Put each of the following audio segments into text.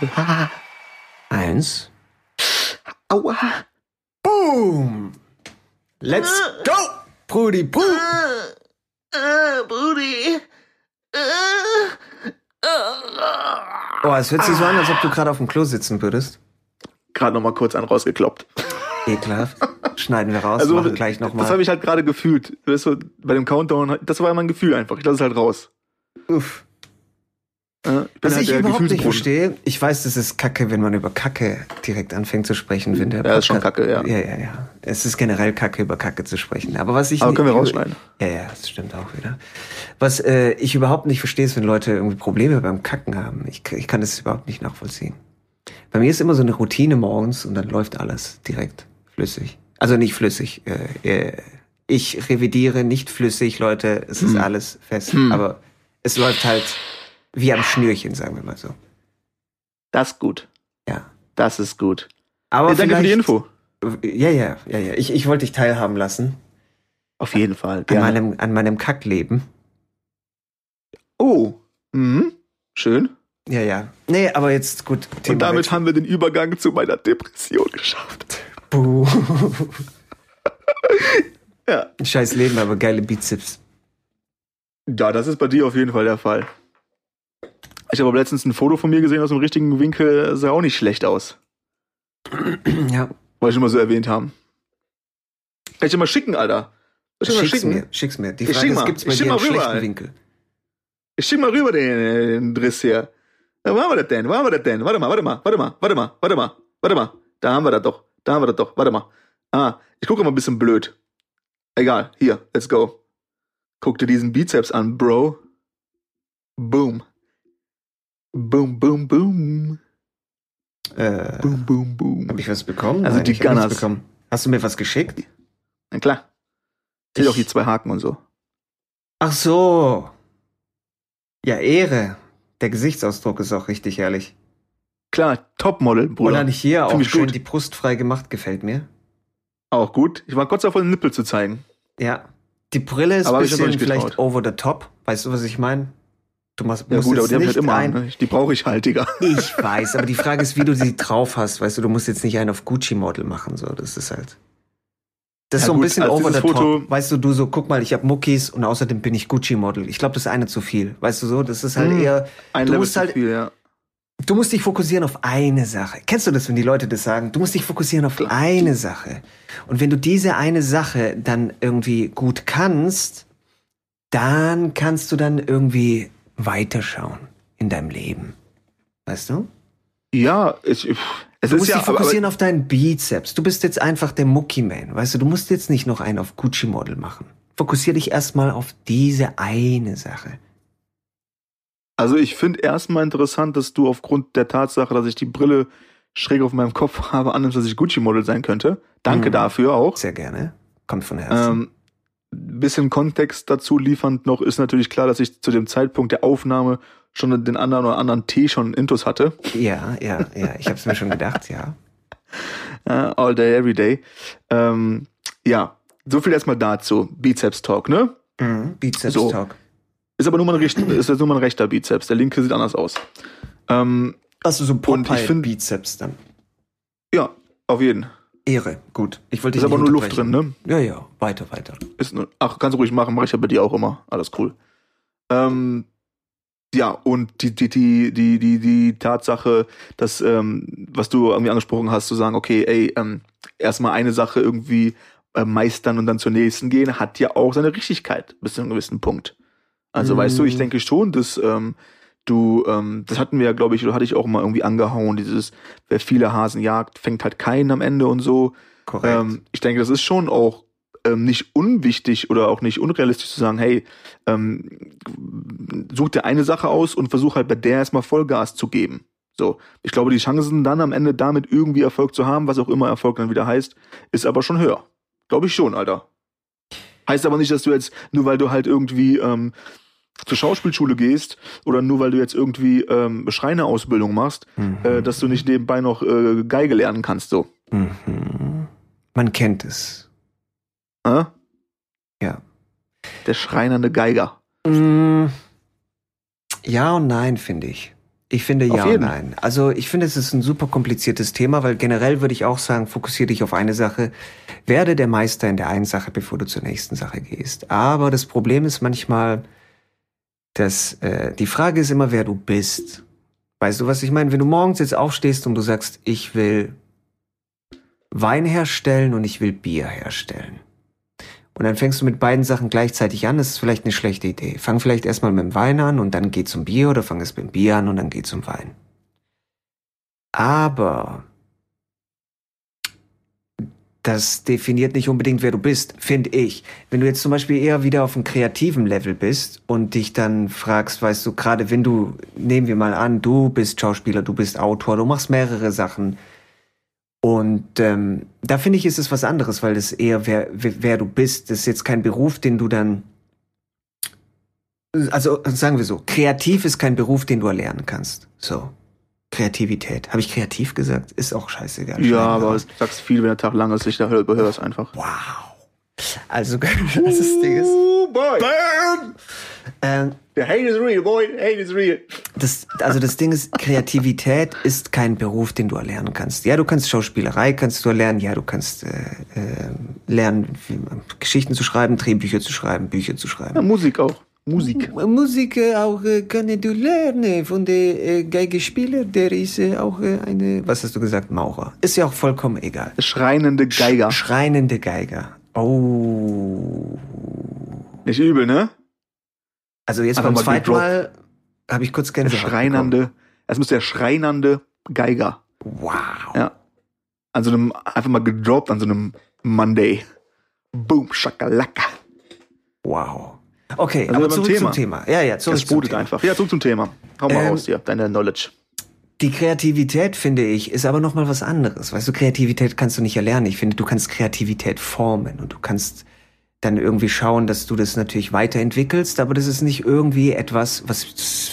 Ja. Eins. Aua. Boom! Let's go! Brudi, Brudi! Brudi. Oh, es hört sich so an, als ob du gerade auf dem Klo sitzen würdest. Gerade noch mal kurz einen rausgekloppt. Ekelhaft. Schneiden wir raus, Also machen gleich das nochmal. habe ich halt gerade gefühlt. Weißt du, bei dem Countdown, das war mein Gefühl einfach. Ich lasse es halt raus. Uff. Ich bin Was halt ich überhaupt nicht verstehe, ich weiß, das ist Kacke, wenn man über Kacke direkt anfängt zu sprechen, wenn der Ja, ist schon Podcast- Kacke, ja. Ja, ja, ja. Es ist generell Kacke, über Kacke zu sprechen. Aber was ich Aber nicht- können wir rausschneiden. Ja, ja, das stimmt auch wieder. Was äh, ich überhaupt nicht verstehe, ist, wenn Leute irgendwie Probleme beim Kacken haben. Ich, ich kann das überhaupt nicht nachvollziehen. Bei mir ist immer so eine Routine morgens und dann läuft alles direkt flüssig. Also nicht flüssig. Äh, äh, ich revidiere nicht flüssig, Leute. Es Hm. ist alles fest. Aber es läuft halt wie am Schnürchen, sagen wir mal so. Das ist gut. Ja. Das ist gut. Aber danke für die Info. Ja, ja, ja, ja. Ich, ich wollte dich teilhaben lassen Auf jeden Fall. an Gerne. meinem, an meinem Kackleben. oh. Mhm. Schön. Ja, ja. Nee, aber jetzt gut. Und damit Wechsel. haben wir den Übergang zu meiner Depression geschafft. Buh. Ja. Scheiß Leben, aber geile Bizeps. Ja, das ist bei dir auf jeden Fall der Fall. Ich habe aber letztens ein Foto von mir gesehen aus dem richtigen Winkel, sah auch nicht schlecht aus. Ja. Wollte ich mal so erwähnt haben. Kann ich dir mal schicken, Alter? Ich Schick's schicken? mir, schick's mir. Die Ich Frage schick ist, mal. gibt's bei Ich schick dir einen mal rüber, schlechten. Winkel? Ich schick mal rüber den, den Driss hier. Ja, wo haben wir das denn? Wo haben wir das denn? Warte mal, warte mal, warte mal, warte mal, warte mal, warte mal. Da haben wir das doch. Da haben wir das doch. Warte mal. Ah, ich gucke mal ein bisschen blöd. Egal. Hier, let's go. Guck dir diesen Bizeps an, Bro. Boom. Boom, boom, boom. Äh, Boom, boom, boom. hab ich was bekommen? Also die hab nichts Gunners. bekommen. Hast du mir was geschickt? Na klar. Zähl auch die zwei Haken und so. Ach so. Ja, Ehre. Der Gesichtsausdruck ist auch richtig herrlich. Klar, Topmodel, Bruder. Oder nicht hier Find auch schön gut. die Brust frei gemacht, gefällt mir. Auch gut. Ich war kurz davor, den Nippel zu zeigen. Ja. Die Brille ist Aber ein bisschen vielleicht over the top. Weißt du, was ich meine? Du machst, Ja musst gut, aber die habe ich halt immer ein. Ne? Die brauche ich halt, Digga. Ich weiß, aber die Frage ist, wie du sie drauf hast. Weißt du, du musst jetzt nicht einen auf Gucci-Model machen. So, das ist halt. Das ist Ja so ein gut, bisschen also over the Foto- top. Weißt du, du so, guck mal, ich habe Muckis und außerdem bin ich Gucci-Model. Ich glaube, das ist eine zu viel. Weißt du so, das ist halt Hm. eher. Ein Du Level musst zu halt- viel, ja. Du musst dich fokussieren auf eine Sache. Kennst du das, wenn die Leute das sagen? Du musst dich fokussieren auf eine Sache. Und wenn du diese eine Sache dann irgendwie gut kannst, dann kannst du dann irgendwie weiterschauen in deinem Leben. Weißt du? Ja, ich, es Du musst ja, dich fokussieren auf deinen Bizeps. Du bist jetzt einfach der Mucki-Man. Weißt du, du musst jetzt nicht noch einen auf Gucci-Model machen. Fokussier dich erstmal auf diese eine Sache. also ich finde erstmal interessant, dass du aufgrund der Tatsache, dass ich die Brille schräg auf meinem Kopf habe, annimmst, dass ich Gucci-Model sein könnte. Danke Mhm. dafür auch. Sehr gerne. Kommt von Herzen. Ähm, bisschen Kontext dazu liefernd noch ist natürlich klar, dass ich zu dem Zeitpunkt der Aufnahme schon den anderen oder anderen Tee schon intus hatte. ja, ja, ja. Ich habe es mir schon gedacht, ja. All day, every day. Ähm, ja, so viel erstmal dazu. Bizeps Talk, ne? Mhm. Bizeps So. Talk. Ist aber nur mal ein, recht, ist nur mal ein rechter Bizeps. Der linke sieht anders aus. Ähm, du so Und ich find- Bizeps dann? ja, auf jeden. Ehre, gut. Ich wollte Ist aber nur Luft drin, ne? Ja, ja, weiter, weiter. Ist nur, ach, kannst du ruhig machen, mache ich ja bei dir auch immer. Alles cool. Ähm, ja, und die, die, die, die, die, die Tatsache, dass, ähm, was du irgendwie angesprochen hast, zu sagen, okay, ey, ähm, erstmal eine Sache irgendwie äh, meistern und dann zur nächsten gehen, hat ja auch seine Richtigkeit bis zu einem gewissen Punkt. Also Mm. weißt du, ich denke schon, dass ähm, du, ähm, das hatten wir ja, glaube ich, oder hatte ich auch mal irgendwie angehauen, dieses, wer viele Hasen jagt, fängt halt keinen am Ende und so. Korrekt. Ähm, ich denke, das ist schon auch ähm, nicht unwichtig oder auch nicht unrealistisch zu sagen, hey, ähm, such dir eine Sache aus und versuch halt bei der erstmal Vollgas zu geben. So, ich glaube, die Chancen dann am Ende damit irgendwie Erfolg zu haben, was auch immer Erfolg dann wieder heißt, ist aber schon höher. Glaube ich schon, Alter. Heißt aber nicht, dass du jetzt, nur weil du halt irgendwie ähm, zur Schauspielschule gehst oder nur weil du jetzt irgendwie ähm, Schreinerausbildung machst, Mhm. äh, dass du nicht nebenbei noch äh, Geige lernen kannst, so. Mhm. Man kennt es. Äh? Ja. Der schreinernde Geiger. Mm, Ja und nein, finde ich. Ich finde ja und nein. Also ich finde, es ist ein super kompliziertes Thema, weil generell würde ich auch sagen, fokussiere dich auf eine Sache, werde der Meister in der einen Sache, bevor du zur nächsten Sache gehst. Aber das Problem ist manchmal, dass äh, die Frage ist immer, wer du bist. Weißt du, was ich meine? Wenn du morgens jetzt aufstehst und du sagst, ich will Wein herstellen und ich will Bier herstellen. Und dann fängst du mit beiden Sachen gleichzeitig an, das ist vielleicht eine schlechte Idee. Fang vielleicht erstmal mit dem Wein an und dann geh zum Bier oder fang es mit dem Bier an und dann geh zum Wein. Aber das definiert nicht unbedingt, wer du bist, finde ich. Wenn du jetzt zum Beispiel eher wieder auf einem kreativen Level bist und dich dann fragst, weißt du, gerade wenn du, nehmen wir mal an, du bist Schauspieler, du bist Autor, du machst mehrere Sachen. Und ähm, da finde ich, ist es was anderes, weil es eher wer, wer, wer du bist. Das ist jetzt kein Beruf, den du dann. Also sagen wir so, kreativ ist kein Beruf, den du erlernen kannst. So. Kreativität. Habe ich kreativ gesagt? Ist auch scheißegal. Ja, aber es sagst viel, wenn der Tag lang ist, ich da überhöre es einfach. Wow. Also, das ist Ding ist. boy! Ähm, The hate is real, boy. The hate is real. das, also das Ding ist, Kreativität ist kein Beruf, den du erlernen kannst. Ja, du kannst Schauspielerei, kannst du erlernen. Ja, du kannst äh, äh, lernen, Geschichten zu schreiben, Drehbücher zu schreiben, Bücher zu Ja, schreiben. Musik auch. Musik. Musik äh, auch äh, können du lernen von der äh, Geigespieler, der ist auch eine, was hast du gesagt, Maurer. Ist ja auch vollkommen egal. Schreinende Geiger. Schreinende Geiger. Oh. Nicht übel, ne? Also jetzt Einfach beim zweiten. Mal habe ich kurz Gänsehaut schreinende, es muss der schreinende Geiger. Wow. Ja. An so einem, einfach mal gedroppt an so einem Monday. Boom, Schakalaka. Wow. Okay, Also aber zurück Thema. zum Thema. Ja, ja, zurück Das zum sputet Thema. einfach. Ja, zurück zum Thema. Hau mal Ähm, raus hier, deine Knowledge. Die Kreativität, finde ich, ist aber nochmal was anderes. Weißt du, Kreativität kannst du nicht erlernen. Ich finde, du kannst Kreativität formen und du kannst dann irgendwie schauen, dass du das natürlich weiterentwickelst, aber das ist nicht irgendwie etwas, was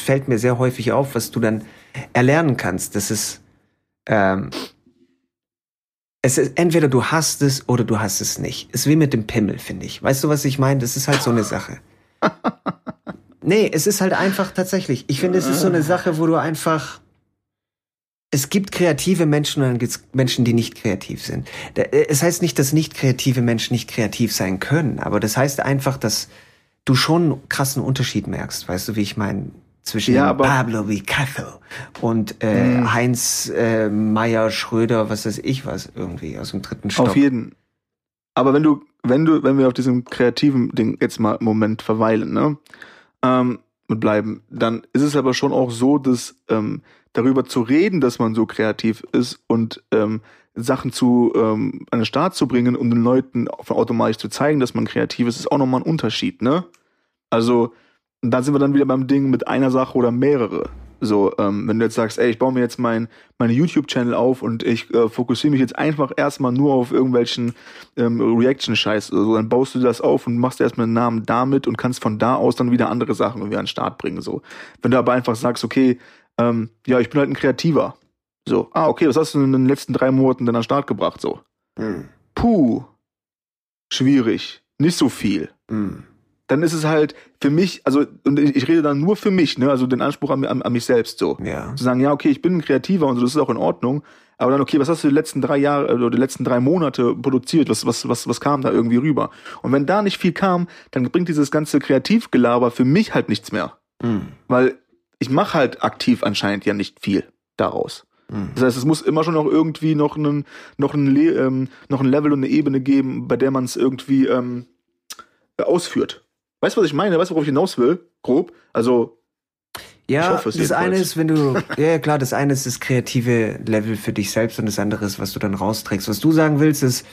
fällt mir sehr häufig auf, was du dann erlernen kannst. Das ist, ähm, es ist entweder du hast es oder du hast es nicht. Ist wie mit dem Pimmel, finde ich. Weißt du, was ich meine? Das ist halt so eine Sache. Nee, es ist halt einfach tatsächlich. Ich finde, es ist so eine Sache, wo du einfach. Es gibt kreative Menschen und dann gibt es Menschen, die nicht kreativ sind. Äh, Es heißt nicht, dass nicht kreative Menschen nicht kreativ sein können, aber das heißt einfach, dass du schon einen krassen Unterschied merkst. Weißt du, wie ich meine? Zwischen Ja, aber- Pablo Picasso und äh, Hm. Heinz äh, Meyer Schröder, was weiß ich was, irgendwie aus dem dritten Stock. Auf jeden. Aber wenn du, wenn du, wenn wir auf diesem kreativen Ding jetzt mal einen Moment verweilen, ne, ähm, und bleiben, dann ist es aber schon auch so, dass ähm, darüber zu reden, dass man so kreativ ist und ähm, Sachen zu ähm, an den Start zu bringen, um den Leuten automatisch zu zeigen, dass man kreativ ist, ist auch nochmal ein Unterschied, ne? Also, da sind wir dann wieder beim Ding mit einer Sache oder mehrere. So, ähm, wenn du jetzt sagst, ey, ich baue mir jetzt mein, meine YouTube-Channel auf und ich äh, fokussiere mich jetzt einfach erstmal nur auf irgendwelchen ähm, Reaction-Scheiß oder so, dann baust du das auf und machst erstmal einen Namen damit und kannst von da aus dann wieder andere Sachen irgendwie an den Start bringen. So. Wenn du aber einfach sagst, okay, ähm, ja, ich bin halt ein Kreativer. So, ah, okay, was hast du in den letzten drei Monaten denn an den Start gebracht? So, Hm, puh, schwierig, nicht so viel hm. Dann ist es halt für mich, also und ich rede dann nur für mich, ne, also den Anspruch an, an, an mich selbst so. Ja. Zu sagen, ja, okay, ich bin ein Kreativer und so, das ist auch in Ordnung, aber dann, okay, was hast du die letzten drei Jahre oder die letzten drei Monate produziert? Was, was, was, was kam da irgendwie rüber? Und wenn da nicht viel kam, dann bringt dieses ganze Kreativgelaber für mich halt nichts mehr. Hm. Weil ich mache halt aktiv anscheinend ja nicht viel daraus. Hm. Das heißt, es muss immer schon noch irgendwie noch einen, noch einen, Le ähm, noch ein Level und eine Ebene geben, bei der man es irgendwie ähm, ausführt. Weißt du, was ich meine? Weißt du, worauf ich hinaus will? Grob. Also, Ja, Ich hoffe es das eine jedenfalls. ist, wenn du, ja, ja klar, das eine ist das kreative Level für dich selbst und das andere ist, was du dann rausträgst. Was du sagen willst, ist,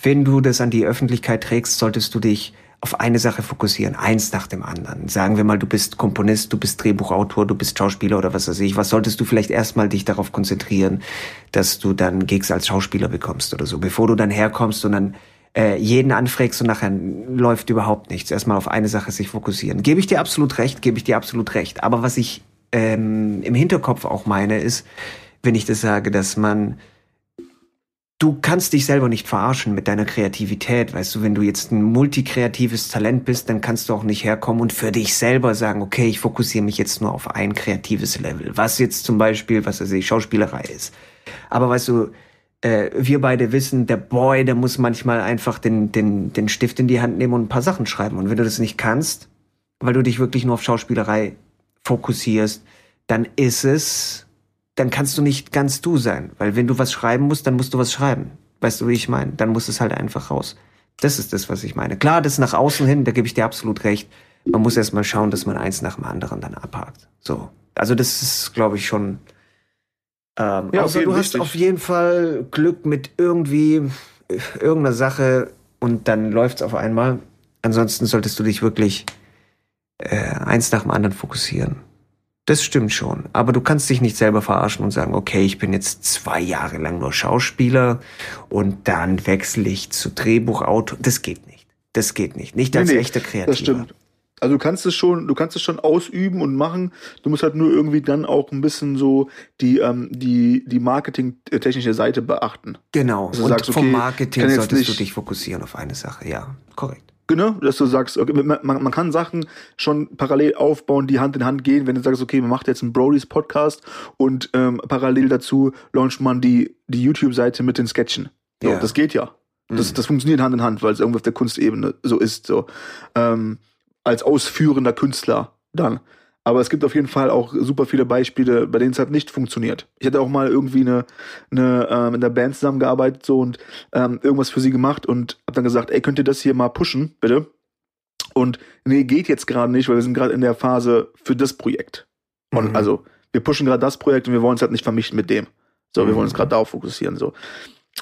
wenn du das an die Öffentlichkeit trägst, solltest du dich auf eine Sache fokussieren, eins nach dem anderen. Sagen wir mal, du bist Komponist, du bist Drehbuchautor, du bist Schauspieler oder was weiß ich. Was solltest du vielleicht erstmal dich darauf konzentrieren, dass du dann Gigs als Schauspieler bekommst oder so, bevor du dann herkommst und dann äh, jeden anfragst und nachher läuft überhaupt nichts. Erstmal auf eine Sache sich fokussieren. Gebe ich dir absolut recht, gebe ich dir absolut recht. Aber was ich ähm, im Hinterkopf auch meine, ist, wenn ich das sage, dass man du kannst dich selber nicht verarschen mit deiner Kreativität. Weißt du, wenn du jetzt ein multikreatives Talent bist, dann kannst du auch nicht herkommen und für dich selber sagen, okay, ich fokussiere mich jetzt nur auf ein kreatives Level. Was jetzt zum Beispiel, was weiß ich, Schauspielerei ist. Aber weißt du, äh, wir beide wissen, der Boy, der muss manchmal einfach den, den, den Stift in die Hand nehmen und ein paar Sachen schreiben. Und wenn du das nicht kannst, weil du dich wirklich nur auf Schauspielerei fokussierst, dann ist es dann kannst du nicht ganz du sein. Weil wenn du was schreiben musst, dann musst du was schreiben. Weißt du, wie ich meine? Dann muss es halt einfach raus. Das ist das, was ich meine. Klar, das nach außen hin, da gebe ich dir absolut recht. Man muss erst mal schauen, dass man eins nach dem anderen dann abhakt. So. Also das ist, glaube ich, schon. Ähm, ja, außer du hast auf jeden Fall Glück mit irgendwie irgendeiner Sache und dann läuft's auf einmal. Ansonsten solltest du dich wirklich äh, eins nach dem anderen fokussieren. Das stimmt schon. Aber du kannst dich nicht selber verarschen und sagen, okay, ich bin jetzt zwei Jahre lang nur Schauspieler und dann wechsle ich zu Drehbuchautor. Das geht nicht. Das geht nicht. Nicht als nee, echter Kreativer. Das stimmt. Also du kannst es schon, du kannst es schon ausüben und machen. Du musst halt nur irgendwie dann auch ein bisschen so die ähm, die die marketingtechnische Seite beachten. Genau. Also und sagst, vom Marketing solltest du dich fokussieren auf eine Sache. Ja, korrekt. Genau, dass du sagst, okay, man, man, kann Sachen schon parallel aufbauen, die Hand in Hand gehen. Wenn du sagst, okay, man macht jetzt einen Brodys Podcast und ähm, parallel dazu launcht man die, die YouTube-Seite mit den Sketchen. So, ja. Das geht ja. Das, mhm. das funktioniert Hand in Hand, weil es irgendwie auf der Kunstebene so ist. So. Ähm, als ausführender Künstler dann. Aber es gibt auf jeden Fall auch super viele Beispiele, bei denen es halt nicht funktioniert. Ich hatte auch mal irgendwie eine, eine ähm, in der Band zusammengearbeitet so und ähm, irgendwas für sie gemacht und hab dann gesagt, ey, könnt ihr das hier mal pushen, bitte? Und nee, geht jetzt gerade nicht, weil wir sind gerade in der Phase für das Projekt. Und mhm. also, wir pushen gerade das Projekt und wir wollen es halt nicht vermischen mit dem. So, wir wollen uns mhm. gerade darauf fokussieren. So.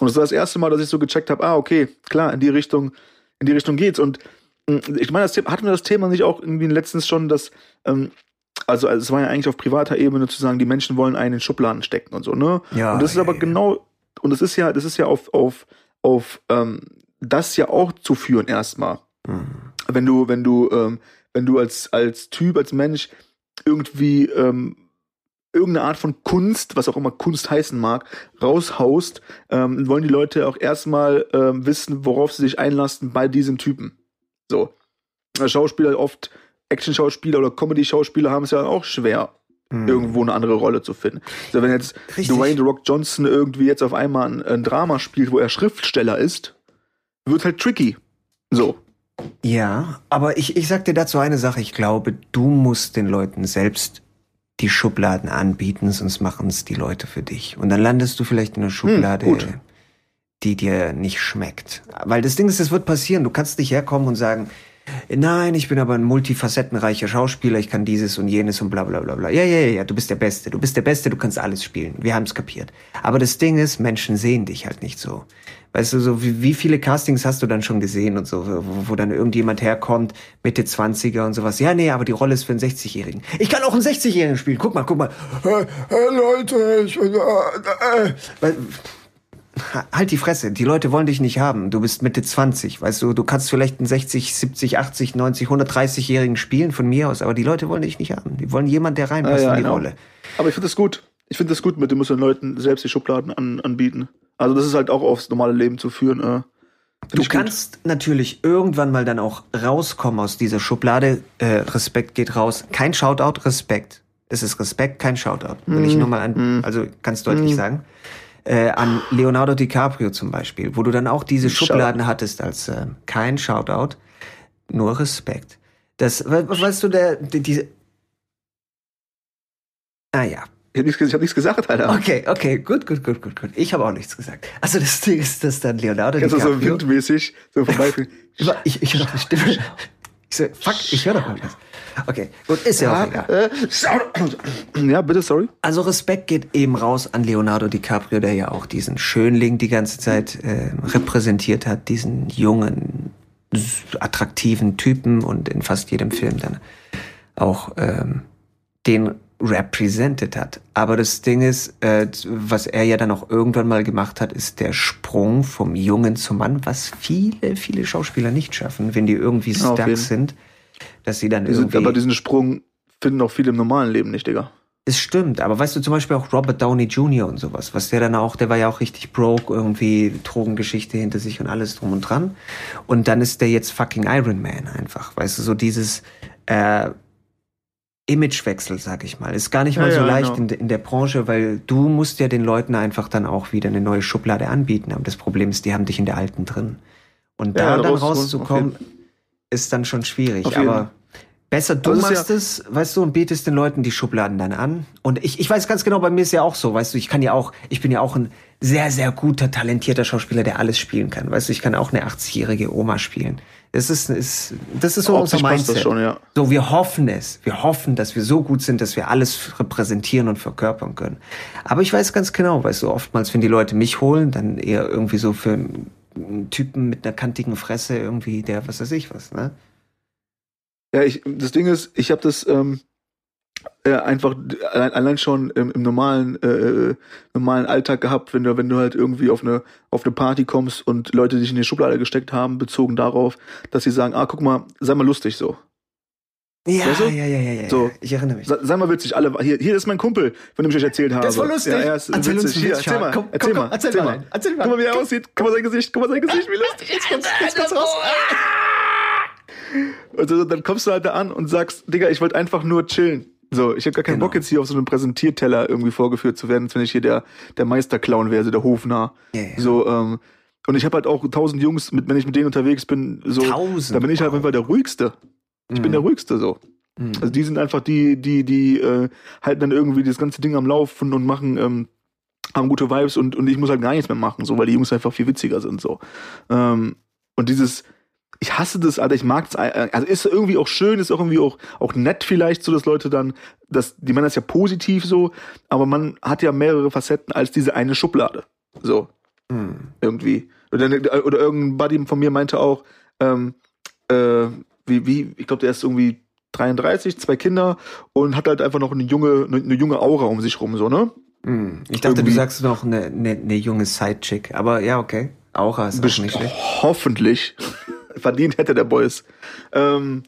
Und das war das erste Mal, dass ich so gecheckt habe, ah, okay, klar, in die Richtung, in die Richtung geht's. Und ich meine, das Thema, hatten wir das Thema nicht auch irgendwie letztens schon, dass ähm, also, also es war ja eigentlich auf privater Ebene zu sagen, die Menschen wollen einen in Schubladen stecken und so, ne? Ja. Und das ist aber ja. genau, und das ist ja, das ist ja auf, auf, auf ähm, das ja auch zu führen erstmal. Mhm. Wenn du, wenn du, ähm, wenn du als, als Typ, als Mensch irgendwie ähm, irgendeine Art von Kunst, was auch immer Kunst heißen mag, raushaust, ähm, wollen die Leute auch erstmal ähm, wissen, worauf sie sich einlassen bei diesem Typen. So. Schauspieler oft Action-Schauspieler oder Comedy-Schauspieler haben es ja auch schwer, hm. irgendwo eine andere Rolle zu finden. Also wenn jetzt Richtig. Dwayne The Rock Johnson irgendwie jetzt auf einmal ein, ein, Drama spielt, wo er Schriftsteller ist, wird halt tricky. So. Ja, aber ich, ich sag dir dazu eine Sache. Ich glaube, du musst den Leuten selbst die Schubladen anbieten, sonst machen es die Leute für dich. Und dann landest du vielleicht in einer hm, Schublade, hm, die dir nicht schmeckt. Weil das Ding ist, es wird passieren. Du kannst nicht herkommen und sagen, Nein, ich bin aber ein multifacettenreicher Schauspieler, ich kann dieses und jenes und bla bla bla bla. Ja, ja, ja, du bist der Beste, du bist der Beste, du kannst alles spielen. Wir haben's kapiert. Aber das Ding ist, Menschen sehen dich halt nicht so. Weißt du, so wie, wie viele Castings hast du dann schon gesehen und so, wo, wo dann irgendjemand herkommt, Mitte 20er und sowas. Ja, nee, aber die Rolle ist für einen 60-Jährigen. Ich kann auch einen 60-Jährigen spielen. Guck mal, guck mal. Hey, hey Leute, ich, äh, äh. Halt die Fresse. Die Leute wollen dich nicht haben. Du bist Mitte 20, weißt du, du kannst vielleicht einen 60, 70, 80, 90, 130-Jährigen spielen von mir aus, aber die Leute wollen dich nicht haben. Die wollen jemanden, der reinpasst ah, ja, in die genau. Rolle. Aber ich finde das gut. Ich finde das gut, mit dem muss den Leuten selbst die Schubladen an, anbieten. Also das ist halt auch aufs normale Leben zu führen. Äh, du kannst natürlich irgendwann mal dann auch rauskommen aus dieser Schublade. Äh, Respekt geht raus. Kein Shoutout, Respekt. Es ist Respekt, kein Shoutout. Will mm. ich nur mal an, mm. also ganz deutlich mm. sagen äh, an Leonardo DiCaprio zum Beispiel, wo du dann auch diese Schubladen hattest als äh, kein Shoutout, nur Respekt. Das, weißt du, der, die, diese. Ah ja. Ich habe nichts, hab nichts gesagt, Alter. Okay, okay, gut, gut, gut, gut, gut. Ich habe auch nichts gesagt. Also das Ding ist, dass dann Leonardo Kannst DiCaprio... Kannst du so windmäßig so vorbeiführen? ich ich höre doch die Stimme. Ich so, fuck, ich höre doch mal was. Okay, gut, ist ja, ja auch egal. Äh, ja, bitte, sorry. Also Respekt geht eben raus an Leonardo DiCaprio, der ja auch diesen Schönling die ganze Zeit äh, repräsentiert hat, diesen jungen, attraktiven Typen und in fast jedem Film dann auch ähm, den represented hat. Aber das Ding ist, äh, was er ja dann auch irgendwann mal gemacht hat, ist der Sprung vom Jungen zum Mann, was viele, viele Schauspieler nicht schaffen, wenn die irgendwie stuck sind dass sie dann irgendwie. aber diesen Sprung finden auch viele im normalen Leben nicht, Digga. Es stimmt, aber weißt du zum Beispiel auch Robert Downey Jr. und sowas, was der dann auch, der war ja auch richtig broke, irgendwie Drogengeschichte hinter sich und alles drum und dran. Und dann ist der jetzt fucking Iron Man einfach, weißt du, so dieses äh, Imagewechsel, sag ich mal. Ist gar nicht mal Ja, so ja, leicht genau. in, in der Branche, weil du musst ja den Leuten einfach dann auch wieder eine neue Schublade anbieten. Aber das Problem ist, die haben dich in der alten drin. Und da Ja, dann raus- rauszukommen, ist dann schon schwierig. Aber besser du ist machst es, weißt du, und bietest den Leuten die Schubladen dann an. Und ich, ich weiß ganz genau, bei mir ist ja auch so, weißt du, ich kann ja auch, ich bin ja auch ein sehr, sehr guter, talentierter Schauspieler, der alles spielen kann. Weißt du, ich kann auch eine 80-jährige Oma spielen. Das ist, ist, das ist so unser Optisch passt Mindset. das schon, ja. So, wir hoffen es. Wir hoffen, dass wir so gut sind, dass wir alles repräsentieren und verkörpern können. Aber ich weiß ganz genau, weißt du, oftmals, wenn die Leute mich holen, dann eher irgendwie so für einen Typen mit einer kantigen Fresse irgendwie, der, was weiß ich was, ne? Ja, ich, das Ding ist, ich habe das ähm, äh, einfach allein, allein schon im, im normalen äh, normalen Alltag gehabt, wenn du wenn du halt irgendwie auf eine auf eine Party kommst und Leute dich in die Schublade gesteckt haben, bezogen darauf, dass sie sagen, ah, guck mal, sei mal lustig so. Ja, Weißt du? ja, ja, ja, ja. So. Ich erinnere mich. Sei, mal witzig, alle hier hier ist mein Kumpel, von dem ich euch erzählt habe. Das war lustig. Ja, er ist Erzähl uns witzig. einen Hier, erzähl mal, Komm, erzähl komm, mal, erzähl erzähl mal erzähl mal Guck mal, wie er einen. aussieht. Guck mal sein Gesicht, guck mal sein Gesicht, wie lustig. Jetzt kommt's, jetzt kommt's raus. Und so, dann kommst du halt da an und sagst, Digga, ich wollte einfach nur chillen. So, ich habe gar keinen Genau. Bock jetzt hier auf so einem Präsentierteller irgendwie vorgeführt zu werden, als wenn ich hier der, der Meisterclown wäre, so der Hofnarr. Ja, ja. So, ähm, und ich habe halt auch tausend Jungs, mit, wenn ich mit denen unterwegs bin, so, Tausend, da bin ich halt auf wow. jeden Fall der ruhigste. Ich bin der ruhigste so. Mhm. Also die sind einfach die, die, die äh, halten dann irgendwie das ganze Ding am Laufen und machen, ähm, haben gute Vibes und, und ich muss halt gar nichts mehr machen, so, weil die Jungs einfach viel witziger sind, so. Ähm, und dieses, ich hasse das, Alter, ich mag es, also ist irgendwie auch schön, ist auch irgendwie auch, auch nett vielleicht so, dass Leute dann, dass, die meinen das ja positiv so, aber man hat ja mehrere Facetten als diese eine Schublade, so, Hm. irgendwie. Oder, oder irgendein Buddy von mir meinte auch, ähm, äh, wie, wie, ich glaube, der ist irgendwie 33, zwei Kinder und hat halt einfach noch eine junge, eine, eine junge Aura um sich rum, so, ne? Hm. Ich dachte, Irgendwie- du sagst noch eine, eine, eine junge Sidechick. Aber ja, okay. Aura ist auch Best- nicht schlecht. hoffentlich verdient hätte der Boys. Ähm,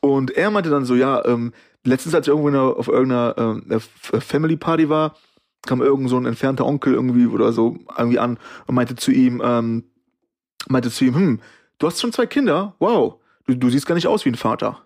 und er meinte dann so, ja, ähm, letztens als ich irgendwo einer, auf irgendeiner ähm, F- Family Party war, kam irgend so ein entfernter Onkel irgendwie oder so irgendwie an und meinte zu ihm, ähm, meinte zu ihm, hm, du hast schon zwei Kinder? Wow, du, du siehst gar nicht aus wie ein Vater.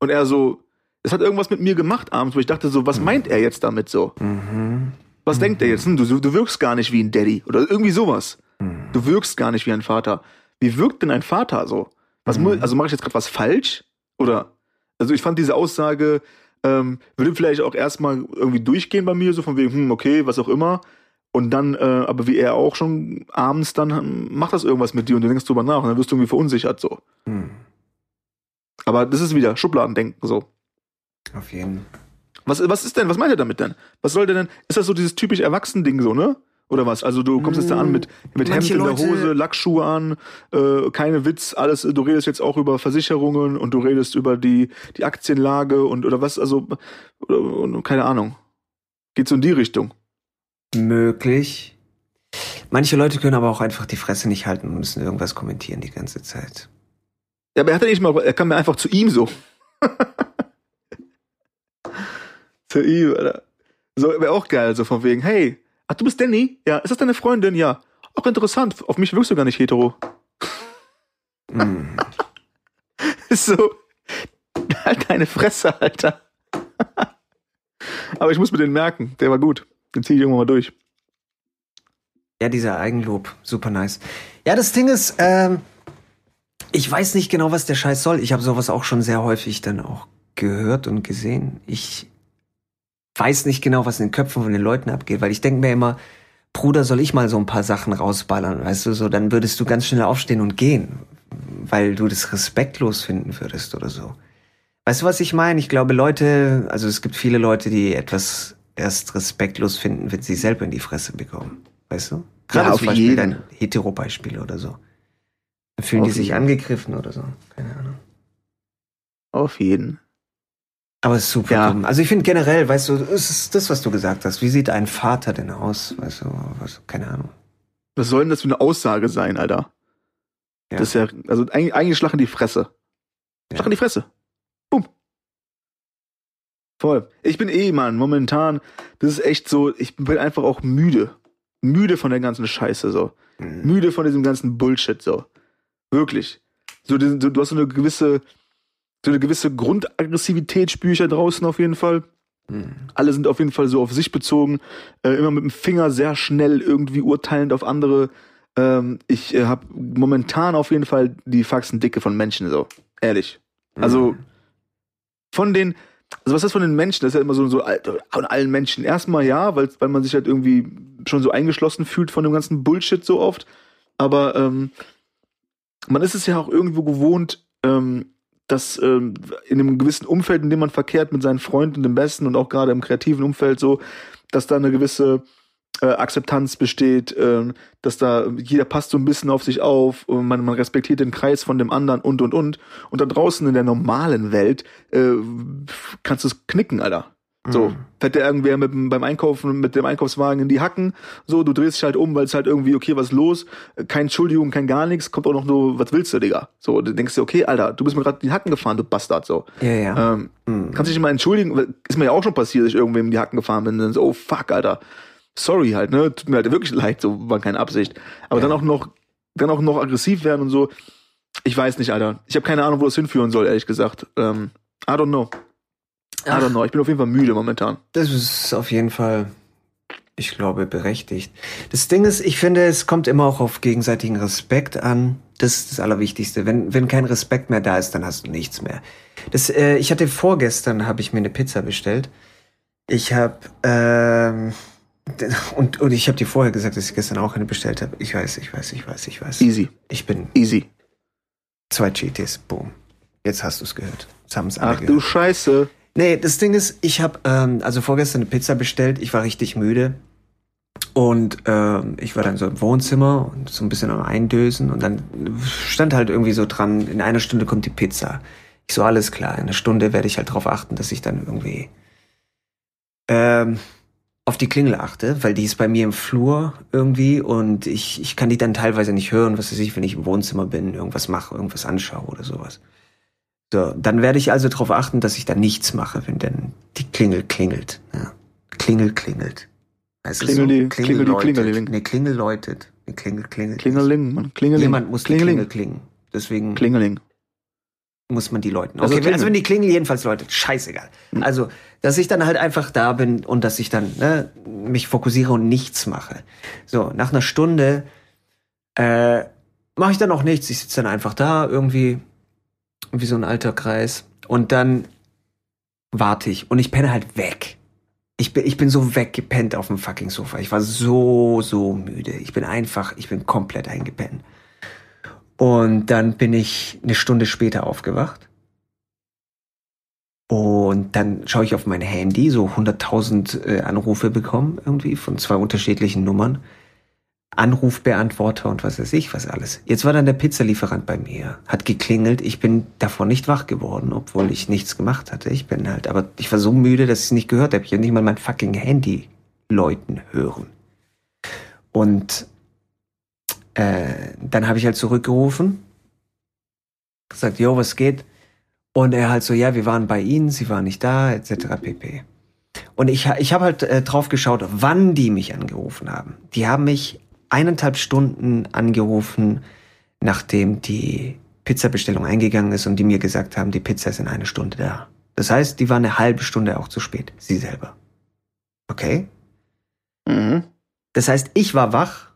Und er so, es hat irgendwas mit mir gemacht abends, wo ich dachte so, was meint er jetzt damit so? Mhm. Was denkt er jetzt? Hm, du, du wirkst gar nicht wie ein Daddy oder irgendwie sowas. Mhm. Du wirkst gar nicht wie ein Vater. Wie wirkt denn ein Vater so? Was mu- also mache ich jetzt gerade was falsch? Oder also ich fand diese Aussage ähm, würde vielleicht auch erstmal irgendwie durchgehen bei mir, so von wegen, hm, okay, was auch immer. Und dann, äh, aber wie er auch schon abends, dann hm, macht das irgendwas mit dir und du denkst drüber nach und dann wirst du irgendwie verunsichert so. Hm. Aber das ist wieder Schubladendenken so. Auf jeden Was, was ist denn, was meint er damit denn? Was soll der denn? Ist das so dieses typisch Erwachsenen-Ding so, ne? Oder was? Also du kommst jetzt da an mit, mit Hemd in der Hose, Lackschuhe an, äh, keine Witz, alles, du redest jetzt auch über Versicherungen und du redest über die, die Aktienlage und oder was, also oder, keine Ahnung. Geht so in die Richtung. Möglich. Manche Leute können aber auch einfach die Fresse nicht halten und müssen irgendwas kommentieren die ganze Zeit. Ja, aber er hat ja nicht mal, er kam mir einfach zu ihm so. zu ihm, Alter. So, wäre auch geil, so von wegen, hey, ach, du bist Danny? Ja, ist das deine Freundin? Ja. Auch interessant, auf mich wirkst du gar nicht hetero. Hm. Ist so, halt deine Fresse, Alter. aber ich muss mir den merken, der war gut. Den zieh ich irgendwann mal durch. Ja, dieser Eigenlob, super nice. Ja, das Ding ist, ähm, ich weiß nicht genau, was der Scheiß soll. Ich habe sowas auch schon sehr häufig dann auch gehört und gesehen. Ich weiß nicht genau, was in den Köpfen von den Leuten abgeht, weil ich denke mir immer, Bruder, soll ich mal so ein paar Sachen rausballern, weißt du, so, dann würdest du ganz schnell aufstehen und gehen, weil du das respektlos finden würdest oder so. Weißt du, was ich meine? Ich glaube, Leute, also es gibt viele Leute, die etwas erst respektlos finden, wenn sie selber in die Fresse bekommen. Weißt du? Gerade Ja, zum auf Beispiel jeden. dein Hetero-Beispiel oder so. Dann fühlen Auf die sich jeden. angegriffen oder so. Keine Ahnung. Auf jeden. Aber es ist super Ja. dumm. Also ich finde generell, weißt du, es ist das, was du gesagt hast. Wie sieht ein Vater denn aus? Weißt du, was, keine Ahnung. Was soll denn das für eine Aussage sein, Alter? Ja. Das ist ja, also eigentlich, eigentlich Schlag in die Fresse. Schlag in die Fresse. Bumm. Voll. Ich bin eh, Mann, momentan, das ist echt so, ich bin einfach auch müde. Müde von der ganzen Scheiße, so. Mhm. Müde von diesem ganzen Bullshit, so. Wirklich. So, du, du hast so eine gewisse, so eine gewisse Grundaggressivität spüre ich da draußen auf jeden Fall. Mhm. Alle sind auf jeden Fall so auf sich bezogen, äh, immer mit dem Finger sehr schnell irgendwie urteilend auf andere. Ähm, ich äh, habe momentan auf jeden Fall die Faxendicke von Menschen, so. Ehrlich. Also, Mhm. von den, also was ist von den Menschen? Das ist ja immer so, so von allen Menschen. Erstmal ja, weil, weil man sich halt irgendwie schon so eingeschlossen fühlt von dem ganzen Bullshit so oft. Aber ähm, man ist es ja auch irgendwo gewohnt, ähm, dass ähm, in einem gewissen Umfeld, in dem man verkehrt mit seinen Freunden, dem Besten und auch gerade im kreativen Umfeld so, dass da eine gewisse äh, Akzeptanz besteht, ähm, dass da jeder passt so ein bisschen auf sich auf und man, man respektiert den Kreis von dem anderen und und und. Und da draußen in der normalen Welt äh, kannst du es knicken, Alter. So, Mhm. fährt der irgendwer mit, beim Einkaufen mit dem Einkaufswagen in die Hacken, so, du drehst dich halt um, weil es halt irgendwie, okay, was ist los? Äh, Kein Entschuldigung, kein gar nichts, kommt auch noch nur, was willst du, Digga? So, du denkst dir, okay, Alter, du bist mir gerade in die Hacken gefahren, du Bastard, so. Ja, ja. Ähm, Mhm. Kannst dich nicht mal entschuldigen, ist mir ja auch schon passiert, dass ich irgendwem in die Hacken gefahren bin, dann so, oh fuck, Alter. Sorry halt, ne? Tut mir halt wirklich leid, so war keine Absicht. Aber Ja. dann auch noch, dann auch noch aggressiv werden und so. Ich weiß nicht, Alter. Ich habe keine Ahnung, wo das hinführen soll, ehrlich gesagt. Ähm, I don't know. I Ach. don't know. Ich bin auf jeden Fall müde momentan. Das ist auf jeden Fall, ich glaube, berechtigt. Das Ding ist, ich finde, es kommt immer auch auf gegenseitigen Respekt an. Das ist das Allerwichtigste. Wenn, wenn kein Respekt mehr da ist, dann hast du nichts mehr. Das, äh, ich hatte vorgestern, habe ich mir eine Pizza bestellt. Ich habe, ähm, und, und ich habe dir vorher gesagt, dass ich gestern auch eine bestellt habe. Ich weiß, ich weiß, ich weiß, ich weiß. Easy. Ich bin Easy. zwei GTs. Boom. Jetzt hast du es gehört. Jetzt haben es alle Ach gehört. du Scheiße. Nee, das Ding ist, ich habe ähm, also vorgestern eine Pizza bestellt. Ich war richtig müde. Und ähm, ich war dann so im Wohnzimmer und so ein bisschen am Eindösen. Und dann stand halt irgendwie so dran, in einer Stunde kommt die Pizza. Ich so, alles klar, in einer Stunde werde ich halt drauf achten, dass ich dann irgendwie ähm, auf die Klingel achte, weil die ist bei mir im Flur irgendwie und ich, ich kann die dann teilweise nicht hören, was weiß ich, wenn ich im Wohnzimmer bin, irgendwas mache, irgendwas anschaue oder sowas. So, dann werde ich also darauf achten, dass ich da nichts mache, wenn denn die Klingel klingelt. Ja. Klingel klingelt. Du Klingel die- klingel die läutet. Klingeling. Nee, Klingel läutet. Nee, Klingel klingelt. Klingeling, Mann. Klingeling. Jemand muss die Klingeling. Klingel klingen. Deswegen Klingeling. Muss man die läuten. Also Okay, klingeln. also wenn die Klingel jedenfalls läutet, scheißegal. Hm. Also, dass ich dann halt einfach da bin und dass ich dann ne, mich fokussiere und nichts mache. So, nach einer Stunde äh, mache ich dann auch nichts. Ich sitze dann einfach da irgendwie wie so ein alter Kreis und dann warte ich und ich penne halt weg. Ich bin, ich bin so weggepennt auf dem fucking Sofa. Ich war so, so müde. Ich bin einfach, ich bin komplett eingepennt. Und dann bin ich eine Stunde später aufgewacht. Und dann schaue ich auf mein Handy, so 100.000 äh, Anrufe bekommen, irgendwie von zwei unterschiedlichen Nummern. Anrufbeantworter und was weiß ich, was alles. Jetzt war dann der Pizzalieferant bei mir, hat geklingelt. Ich bin davon nicht wach geworden, obwohl ich nichts gemacht hatte. Ich bin halt, aber ich war so müde, dass ich es nicht gehört habe. Ich habe nicht mal mein fucking Handy läuten hören. Und äh, dann habe ich halt zurückgerufen, gesagt, jo, was geht? Und er halt so, ja, wir waren bei Ihnen, Sie waren nicht da, etc. pp. Und ich, ich habe halt äh, drauf geschaut, wann die mich angerufen haben. Die haben mich eineinhalb Stunden angerufen, nachdem die Pizzabestellung eingegangen ist und die mir gesagt haben, die Pizza ist in einer Stunde da. Das heißt, die waren eine halbe Stunde auch zu spät, sie selber. Okay? Mhm. Das heißt, ich war wach,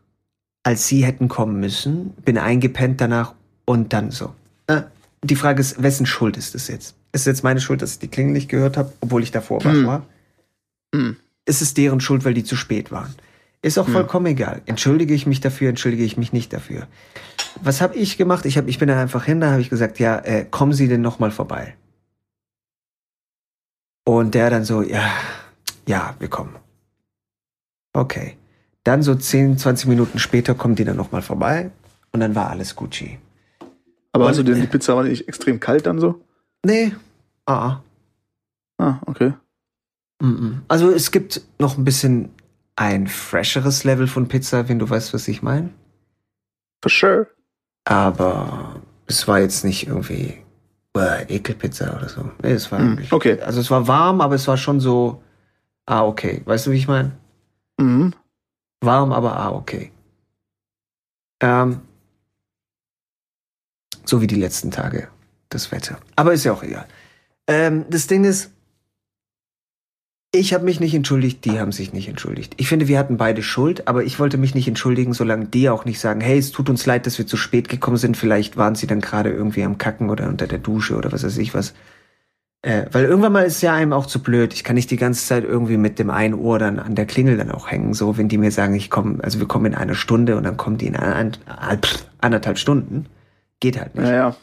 als sie hätten kommen müssen, bin eingepennt danach und dann so. Äh, die Frage ist, wessen Schuld ist es jetzt? Ist es jetzt meine Schuld, dass ich die Klingel nicht gehört habe, obwohl ich davor Hm. war? Hm. Ist es deren Schuld, weil die zu spät waren? Ist auch Hm. vollkommen egal. Entschuldige ich mich dafür, entschuldige ich mich nicht dafür. Was habe ich gemacht? Ich, hab, ich bin dann einfach hin, da habe ich gesagt, ja, äh, kommen Sie denn noch mal vorbei? Und der dann so, ja, ja, wir kommen. Okay. Dann so 10, 20 Minuten später kommen die dann noch mal vorbei und dann war alles Gucci. Aber Und- du denn die Pizza war nicht extrem kalt dann so? Nee. Ah, Ah, okay. Also es gibt noch ein bisschen ein fresheres Level von Pizza, wenn du weißt, was ich meine. For sure. Aber es war jetzt nicht irgendwie Boah, Ekelpizza oder so. Nee, es war eigentlich- okay. Also es war warm, aber es war schon so, ah, okay. Weißt du, wie ich meine? Mhm. Warm, aber ah, okay. Ähm, so wie die letzten Tage, das Wetter. Aber ist ja auch egal. Ähm, das Ding ist, ich habe mich nicht entschuldigt, die haben sich nicht entschuldigt. Ich finde, wir hatten beide Schuld, aber ich wollte mich nicht entschuldigen, solange die auch nicht sagen, hey, es tut uns leid, dass wir zu spät gekommen sind. Vielleicht waren sie dann gerade irgendwie am Kacken oder unter der Dusche oder was weiß ich was. Äh, weil irgendwann mal ist es ja einem auch zu blöd. Ich kann nicht die ganze Zeit irgendwie mit dem einen Ohr dann an der Klingel dann auch hängen. So, wenn die mir sagen, ich komme, also wir kommen in einer Stunde und dann kommen die in anderthalb, anderthalb Stunden. Geht halt nicht. Ja, ja.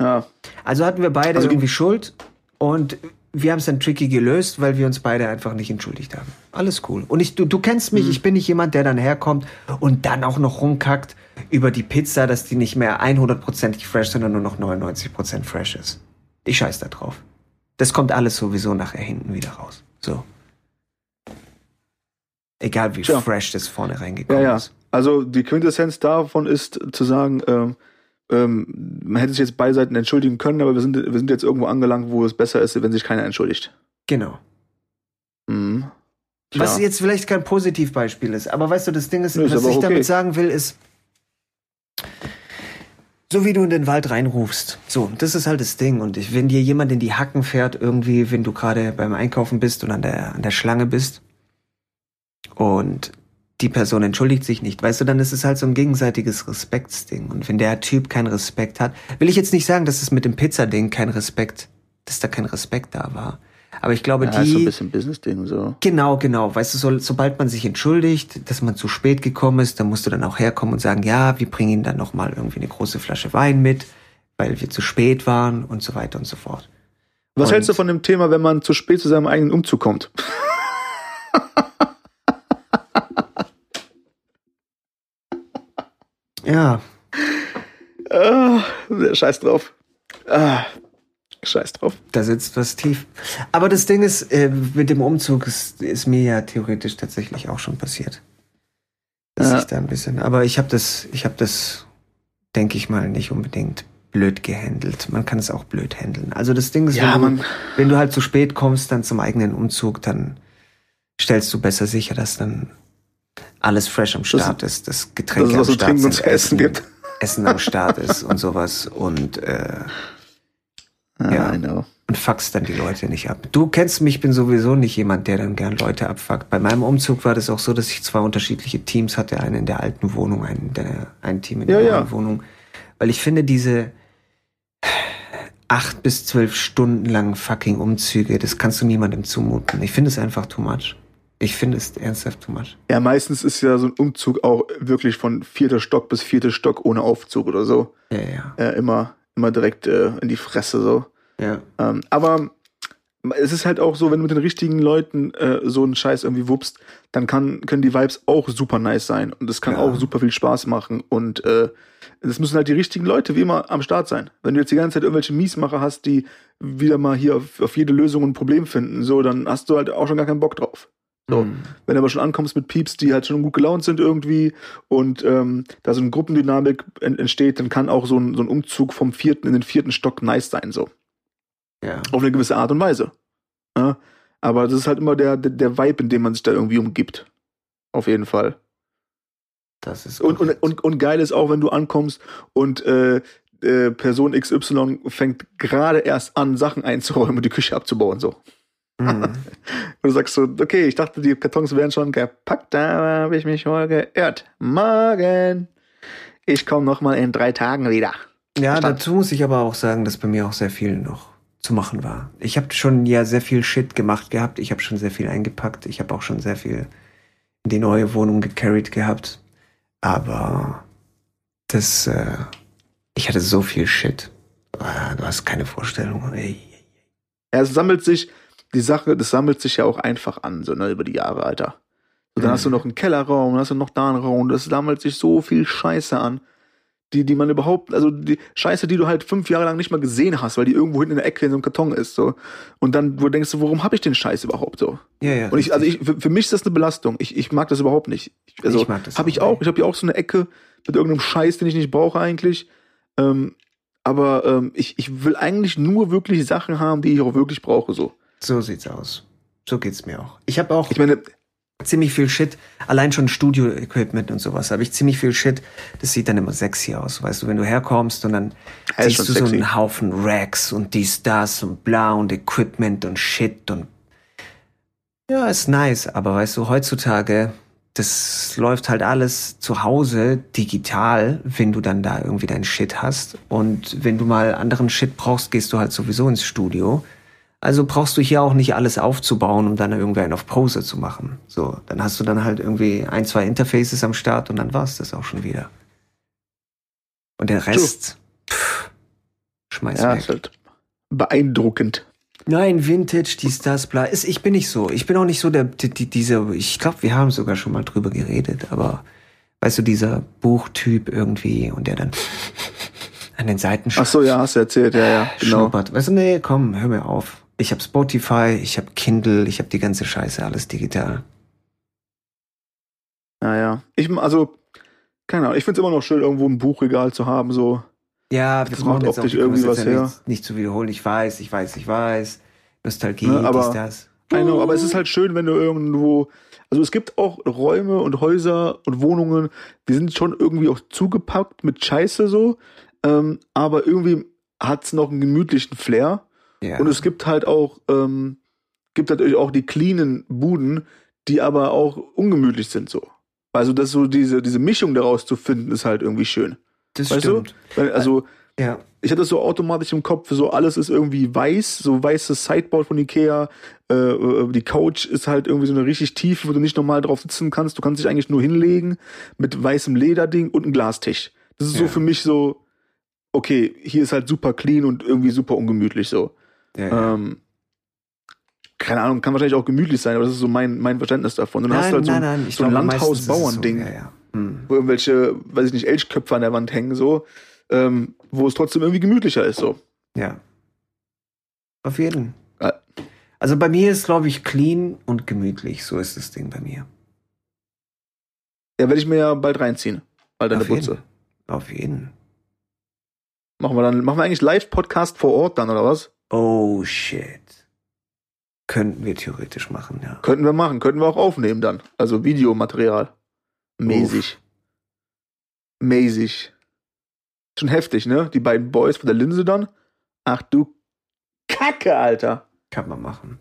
Ja. Also hatten wir beide Also irgendwie Schuld und wir haben es dann tricky gelöst, weil wir uns beide einfach nicht entschuldigt haben. Alles cool. Und ich, du, du kennst mich, ich bin nicht jemand, der dann herkommt und dann auch noch rumkackt über die Pizza, dass die nicht mehr 100%ig fresh, sondern nur noch 99% fresh ist. Ich scheiß da drauf. Das kommt alles sowieso nachher hinten wieder raus. So. Egal wie Tja. fresh das vorne Ja, reingekommen ja. ist. Also die Quintessenz davon ist zu sagen, ähm, ähm, man hätte sich jetzt beide Seiten entschuldigen können, aber wir sind, wir sind jetzt irgendwo angelangt, wo es besser ist, wenn sich keiner entschuldigt. Genau. Mhm. Was jetzt vielleicht kein Positivbeispiel ist, aber weißt du, das Ding ist, Nö, was ich okay. damit sagen will, ist, so wie du in den Wald reinrufst. So, das ist halt das Ding. Und ich, wenn dir jemand in die Hacken fährt, irgendwie, wenn du gerade beim Einkaufen bist und an der, an der Schlange bist und die Person entschuldigt sich nicht, weißt du, dann ist es halt so ein gegenseitiges Respektsding. Und wenn der Typ keinen Respekt hat, will ich jetzt nicht sagen, dass es mit dem Pizzading kein Respekt, dass da kein Respekt da war. Aber ich glaube, ja, die. ist so ein bisschen Business-Ding so. Genau, genau. Weißt du, so, sobald man sich entschuldigt, dass man zu spät gekommen ist, dann musst du dann auch herkommen und sagen, ja, wir bringen Ihnen dann nochmal irgendwie eine große Flasche Wein mit, weil wir zu spät waren und so weiter und so fort. Was Und- hältst du von dem Thema, wenn man zu spät zu seinem eigenen Umzug kommt? Ja, Ah, scheiß drauf. Ah, scheiß drauf. da sitzt was tief. Aber das Ding ist, äh, mit dem Umzug ist, ist mir ja theoretisch tatsächlich auch schon passiert. Dass Ja. ich da ein bisschen, aber ich habe das, ich habe das, denke ich mal, nicht unbedingt blöd gehandelt. Man kann es auch blöd handeln. Also das Ding ist, Ja, wenn, du, man- wenn du halt zu spät kommst, dann zum eigenen Umzug, dann stellst du besser sicher, dass dann alles fresh am Start ist, das Getränk dass es am Start zu essen gibt. Essen am Start ist und sowas und äh, Ah, Ja. Know. und fuckst dann die Leute nicht ab. Du kennst mich, ich bin sowieso nicht jemand, der dann gern Leute abfuckt. Bei meinem Umzug war das auch so, dass ich zwei unterschiedliche Teams hatte, einen in der alten Wohnung, einen in der, ein Team in Ja, der ja. neuen Wohnung. Weil ich finde, diese acht bis zwölf Stunden langen fucking Umzüge, das kannst du niemandem zumuten. Ich finde es einfach too much. Ich finde es ernsthaft too much. Ja, meistens ist ja so ein Umzug auch wirklich von vierter Stock bis vierter Stock ohne Aufzug oder so. Ja, ja. Äh, immer, immer direkt äh, in die Fresse so. Ja, Ähm, aber es ist halt auch so, wenn du mit den richtigen Leuten äh, so einen Scheiß irgendwie wuppst, dann kann, können die Vibes auch super nice sein und es kann Ja. auch super viel Spaß machen und äh, es müssen halt die richtigen Leute wie immer am Start sein. Wenn du jetzt die ganze Zeit irgendwelche Miesmacher hast, die wieder mal hier auf, auf jede Lösung ein Problem finden, so, dann hast du halt auch schon gar keinen Bock drauf. So. Mhm. Wenn du aber schon ankommst mit Pieps, die halt schon gut gelaunt sind irgendwie und ähm, da so eine Gruppendynamik en entsteht, dann kann auch so ein, so ein Umzug vom vierten in den vierten Stock nice sein, so. Ja. Auf eine gewisse Art und Weise. Ja? Aber das ist halt immer der, der, der Vibe, in dem man sich da irgendwie umgibt. Auf jeden Fall. Das ist Und, und, und, und geil ist auch, wenn du ankommst und äh, äh, Person XY fängt gerade erst an, Sachen einzuräumen und die Küche abzubauen. So. Mhm. Und du sagst so, okay, ich dachte, die Kartons wären schon gepackt, da habe ich mich wohl geirrt. Morgen. Ich komme noch mal in drei Tagen wieder. Ja, Verstanden. dazu muss ich aber auch sagen, dass bei mir auch sehr viel noch zu machen war. Ich habe schon ja sehr viel Shit gemacht gehabt. Ich habe schon sehr viel eingepackt. Ich habe auch schon sehr viel in die neue Wohnung gecarried gehabt. Aber das, äh, ich hatte so viel Shit. Ah, Du hast keine Vorstellung. Ey. Ja, es sammelt sich, die Sache, das sammelt sich ja auch einfach an, so, ne, über die Jahre, Alter. So, dann Mhm. hast du noch einen Kellerraum, dann hast du noch da einen Raum, das sammelt sich so viel Scheiße an, die, die man überhaupt, also die Scheiße, die du halt fünf Jahre lang nicht mal gesehen hast, weil die irgendwo hinten in der Ecke in so einem Karton ist, so. Und dann, wo du denkst, du, warum habe ich den Scheiß überhaupt so? Ja, ja. Und ich, also ich, für, für mich ist das eine Belastung. Ich, ich mag das überhaupt nicht. Ich, also, Ich mag das Habe ich auch auch. nicht. Ich habe ja auch so eine Ecke mit irgendeinem Scheiß, den ich nicht brauche eigentlich. Ähm, aber ähm, ich, ich will eigentlich nur wirklich Sachen haben, die ich auch wirklich brauche, so. So sieht's aus. So geht's mir auch. Ich habe auch Ich meine, ziemlich viel Shit, allein schon Studio-Equipment und sowas, habe ich ziemlich viel Shit. Das sieht dann immer sexy aus, weißt du, wenn du herkommst und dann Ja, siehst du schon so sexy. einen Haufen Racks und dies, das und bla und Equipment und Shit und ja, ist nice, aber weißt du, heutzutage, das läuft halt alles zu Hause digital, wenn du dann da irgendwie deinen Shit hast und wenn du mal anderen Shit brauchst, gehst du halt sowieso ins Studio. Also brauchst du hier auch nicht alles aufzubauen, um dann irgendwie einen auf Pose zu machen. So, dann hast du dann halt irgendwie ein, zwei Interfaces am Start und dann war's das auch schon wieder. Und der Rest, pff, schmeiß ja, weg. ist halt beeindruckend. Nein, Vintage, dies, das, bla. Ist, ich bin nicht so. Ich bin auch nicht so der, die, die, dieser, ich glaube, wir haben sogar schon mal drüber geredet, aber weißt du, dieser Buchtyp irgendwie und der dann an den Seiten Ach so, ja, hast du erzählt, ja, ja, genau. schnuppert. Weißt du, nee, komm, hör mir auf. Ich habe Spotify, ich habe Kindle, ich habe die ganze Scheiße, alles digital. Naja, ich, also, keine Ahnung, ich find's immer noch schön, irgendwo ein Buchregal zu haben, so. Ja, Das macht optisch irgendwie was her. nicht, nicht zu wiederholen. Ich weiß, ich weiß, ich weiß. Nostalgie, Ne, aber- dies, das. I know, aber es ist halt schön, wenn du irgendwo, also es gibt auch Räume und Häuser und Wohnungen, die sind schon irgendwie auch zugepackt mit Scheiße so, ähm, aber irgendwie hat's noch einen gemütlichen Flair. Ja. Und es gibt halt auch, ähm, gibt natürlich auch die cleanen Buden, die aber auch ungemütlich sind so. Also das so diese diese Mischung daraus zu finden ist halt irgendwie schön. das Weißt stimmt. du? Also Ja. ich hatte das so automatisch im Kopf, so alles ist irgendwie weiß, so weißes Sideboard von Ikea, äh, äh, die Couch ist halt irgendwie so eine richtig tiefe, wo du nicht normal drauf sitzen kannst, du kannst dich eigentlich nur hinlegen mit weißem Lederding und einem Glastisch. Das ist so Ja. für mich so, okay, hier ist halt super clean und irgendwie super ungemütlich so. Ja, ja. Ähm, keine Ahnung, kann wahrscheinlich auch gemütlich sein, aber das ist so mein, mein Verständnis davon. Und dann hast du halt so, ein- ich so ein Landhaus-Bauernding, So. Ja. Hm. wo irgendwelche, weiß ich nicht, Elchköpfe an der Wand hängen, so, ähm, wo es trotzdem irgendwie gemütlicher ist, so. ja. Auf jeden. Ja. Also bei mir ist, glaube ich, clean und gemütlich. So ist das Ding bei mir. Ja, werde ich mir ja bald reinziehen. Bald eine Auf jeden. Butze. Auf jeden. Machen wir dann, machen wir eigentlich Live-Podcast vor Ort dann, oder was? Oh shit. Könnten wir theoretisch machen, ja. Könnten wir machen, könnten wir auch aufnehmen dann. Also Videomaterial. Mäßig. Mäßig. Schon heftig, ne? Die beiden Boys von der Linse dann. Ach du Kacke, Alter. Kann man machen.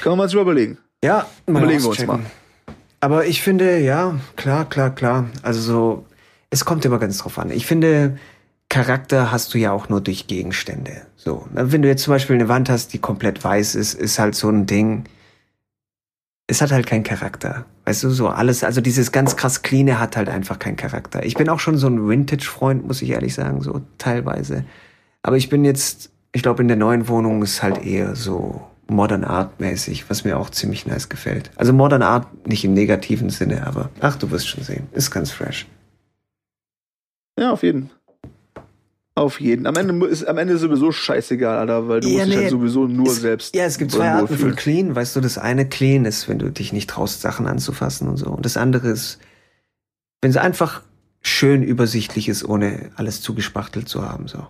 Können wir mal sich überlegen. Ja, mal Überlegen wir uns mal. Aber ich finde, ja, klar, klar, klar. Also so, es kommt immer ganz drauf an. Ich finde, Charakter hast du ja auch nur durch Gegenstände. So, ne? wenn du jetzt zum Beispiel eine Wand hast, die komplett weiß ist, ist halt so ein Ding. Es hat halt keinen Charakter. Weißt du, so alles, also dieses ganz krass Cleane hat halt einfach keinen Charakter. Ich bin auch schon so ein Vintage-Freund, muss ich ehrlich sagen, so teilweise. Aber ich bin jetzt, ich glaube, in der neuen Wohnung ist halt eher so Modern Art mäßig, was mir auch ziemlich nice gefällt. Also Modern Art nicht im negativen Sinne, aber ach, du wirst schon sehen. Ist ganz fresh. Ja, auf jeden. Auf jeden. Am Ende ist, am Ende ist sowieso scheißegal, Alter, weil du Ja, musst dich nee. halt sowieso nur es, selbst. Ja, es gibt zwei Arten von Clean. Weißt du, das eine Clean ist, wenn du dich nicht traust, Sachen anzufassen und so. Und das andere ist, wenn es einfach schön übersichtlich ist, ohne alles zugespachtelt zu haben, so.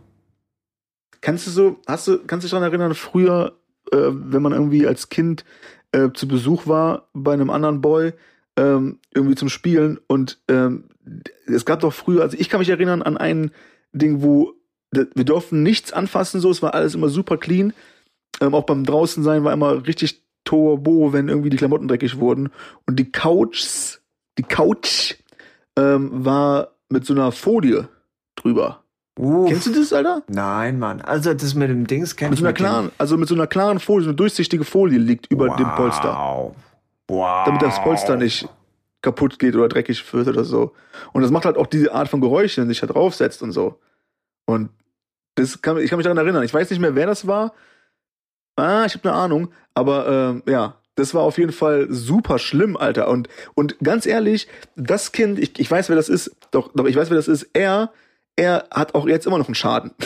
Kannst du so, hast du, kannst du dich daran erinnern, früher, äh, wenn man irgendwie als Kind äh, zu Besuch war bei einem anderen Boy, ähm, irgendwie zum Spielen und ähm, es gab doch früher, also ich kann mich erinnern an ein Ding, wo wir durften nichts anfassen, so, es war alles immer super clean. Ähm, auch beim draußen sein war immer richtig Turbo, wenn irgendwie die Klamotten dreckig wurden. Und die Couch, die Couch ähm, war mit so einer Folie drüber. Uff. Kennst du das, Alter? Nein, Mann. Also das mit dem Dings kenn Mit ich so einer klaren, also mit so einer klaren Folie, so eine durchsichtige Folie liegt über dem Polster. Wow. Wow. Damit das Polster nicht kaputt geht oder dreckig wird oder so. Und das macht halt auch diese Art von Geräuschen, wenn sich da draufsetzt und so. Und das kann, ich kann mich daran erinnern. Ich weiß nicht mehr, wer das war. Ah, ich habe eine Ahnung. Aber ähm, ja, das war auf jeden Fall super schlimm, Alter. Und, und ganz ehrlich, das Kind, ich, ich weiß, wer das ist, doch, doch, ich weiß, wer das ist. Er, er hat auch jetzt immer noch einen Schaden.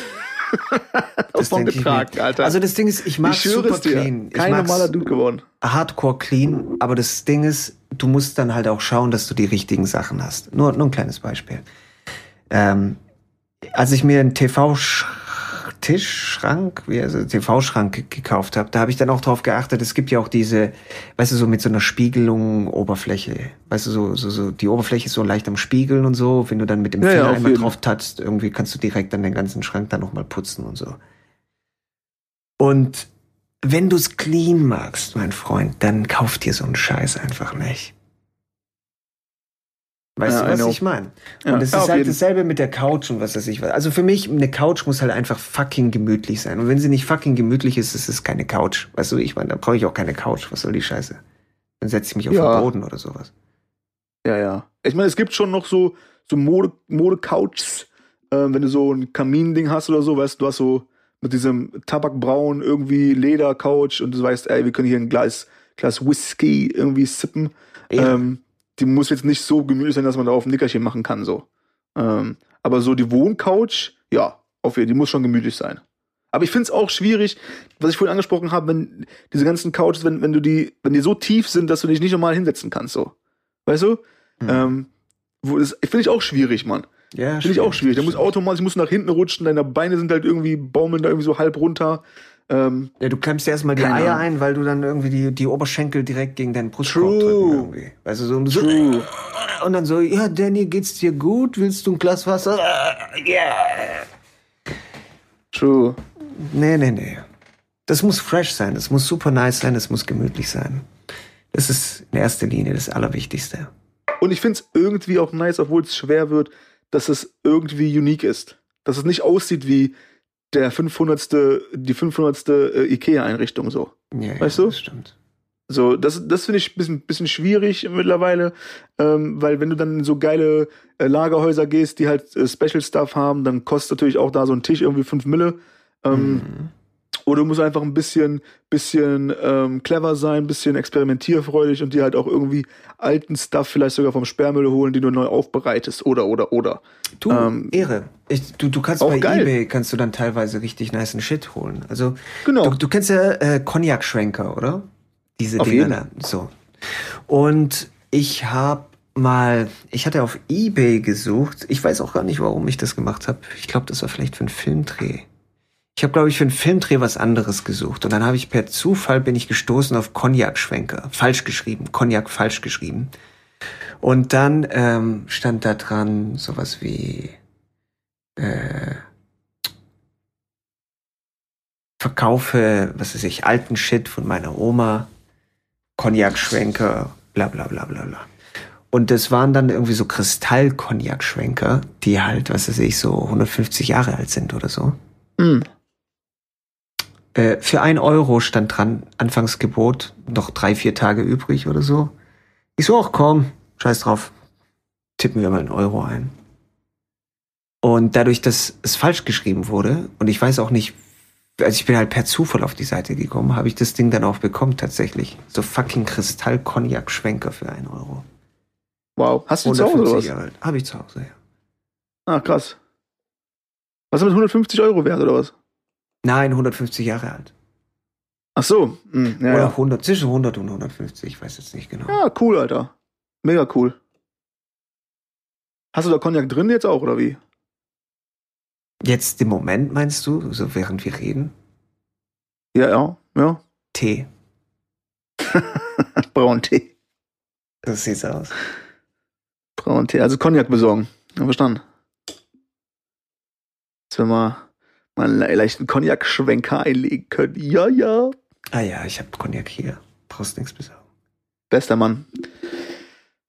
Das Davon getragen. Alter. Also das Ding ist, ich mag ich super clean. Kein normaler Dude geworden. hardcore clean, aber das Ding ist, du musst dann halt auch schauen, dass du die richtigen Sachen hast. Nur, nur ein kleines Beispiel. Ähm, als ich mir einen TV-Tischschrank, wie also TV-Schrank gekauft habe, da habe ich dann auch drauf geachtet, es gibt ja auch diese, weißt du, so mit so einer Spiegelung Oberfläche. Weißt du, so, so, so die Oberfläche ist so leicht am Spiegeln und so. Wenn du dann mit dem Ja, Finger ja, einmal jeden. drauf touchst, irgendwie kannst du direkt dann den ganzen Schrank dann nochmal putzen und so. Und wenn du's clean magst, mein Freund, dann kauf dir so einen Scheiß einfach nicht. Weißt Ja, du, was ich meine? Ja, und es ja, ist halt jeden. dasselbe mit der Couch und was weiß ich was. Also für mich, eine Couch muss halt einfach fucking gemütlich sein. Und wenn sie nicht fucking gemütlich ist, ist es keine Couch. Weißt du, ich meine, da brauche ich auch keine Couch. Was soll die Scheiße? Dann setze ich mich auf den Boden oder sowas. Ja, ja. Ich meine, es gibt schon noch so, so Mode, Mode-Couches, ähm, wenn du so ein Kaminding hast oder so, weißt du, du hast so mit diesem Tabakbraun irgendwie Leder-Couch und du weißt, ey, wir können hier ein Glas, Glas Whisky irgendwie sippen. Ja. Ähm, die muss jetzt nicht so gemütlich sein, dass man da auf ein Nickerchen machen kann, so. Ähm, aber so die Wohncouch, ja, auf jeden Fall, die muss schon gemütlich sein. Aber ich finde es auch schwierig, was ich vorhin angesprochen habe, wenn diese ganzen Couches, wenn, wenn du die, wenn die so tief sind, dass du dich nicht normal hinsetzen kannst, so. Weißt du? Hm. Ähm, wo das finde ich auch schwierig, Mann. ja, Finde ich auch schwierig. Da muss automatisch, musst du nach hinten rutschen, deine Beine sind halt irgendwie, baumeln da irgendwie so halb runter. Ähm, Ja, du klemmst dir erstmal die Eier Ahnung. ein, weil du dann irgendwie die, die Oberschenkel direkt gegen deinen Brustkorb drücken irgendwie. Weißt du, so, und so, True. und dann so, ja, Danny, geht's dir gut? Willst du ein Glas Wasser? Ja. true. Nee, nee, nee. Das muss fresh sein, das muss super nice sein, das muss gemütlich sein. Das ist in erster Linie das Allerwichtigste. Und ich finde es irgendwie auch nice, obwohl es schwer wird, dass es irgendwie unique ist. Dass es nicht aussieht wie der 500. die 500. äh, Ikea-Einrichtung so. Ja, Weißt ja, du? Das stimmt. So, das, das finde ich ein bisschen, bisschen schwierig mittlerweile, ähm, weil wenn du dann in so geile äh, Lagerhäuser gehst, die halt äh, Special Stuff haben, dann kostet natürlich auch da so ein Tisch irgendwie 5 Mille. Ähm, Mhm. Oder du musst einfach ein bisschen, bisschen ähm, clever sein, ein bisschen experimentierfreudig und dir halt auch irgendwie alten Stuff vielleicht sogar vom Sperrmüll holen, die du neu aufbereitest. Oder, oder, oder. Du, Ähm, Ehre. Ich, du, du kannst auch bei geil. Ebay kannst du dann teilweise richtig nice Shit holen. Also Genau. du, du kennst ja äh, Cognac-Schwenker, oder? Diese Auf Dinger jeden. da. So. Und ich habe mal, ich hatte auf Ebay gesucht. Ich weiß auch gar nicht, warum ich das gemacht habe. Ich glaube, das war vielleicht für einen Filmdreh. Ich habe, glaube ich, für einen Filmdreh was anderes gesucht. Und dann habe ich per Zufall bin ich gestoßen auf Cognac-Schwenker. Falsch geschrieben. Cognac falsch geschrieben. Und dann ähm, stand da dran sowas wie äh, verkaufe, was weiß ich, alten Shit von meiner Oma, Cognac-Schwenker, bla bla bla bla bla. Und das waren dann irgendwie so Kristall-Cognac-Schwenker, die halt, was weiß ich, so 150 Jahre alt sind oder so. Hm. Äh, für ein Euro stand dran, Anfangsgebot, noch drei, vier Tage übrig oder so. Ich so, ach komm, scheiß drauf, tippen wir mal einen Euro ein. Und dadurch, dass es falsch geschrieben wurde, und ich weiß auch nicht, also ich bin halt per Zufall auf die Seite gekommen, habe ich das Ding dann auch bekommen tatsächlich. So fucking Kristall-Cognac-Schwenker für einen Euro. Wow. Hast du zu Hause oder 150 was? Habe ich zu Hause, ja. Ah, krass. Was ist mit 150 Euro wert oder was? Nein, 150 Jahre alt. Ach so. Hm, ja, Oder ja. 100, zwischen 100 und 150, ich weiß jetzt nicht genau. ja, cool, Alter. Mega cool. Hast du da Cognac drin jetzt auch, oder wie? Jetzt im Moment meinst du, so während wir reden? Ja, ja, ja. Tee. Braun-Tee. Das sieht's aus. Braun-Tee. Also Cognac besorgen. Ja, verstanden. Dass wir mal, mal einen le- leichten Cognac-Schwenker einlegen können. Ja, ja. Ah ja, ich habe Cognac hier. Brauchst nichts besorgen. Bester Mann.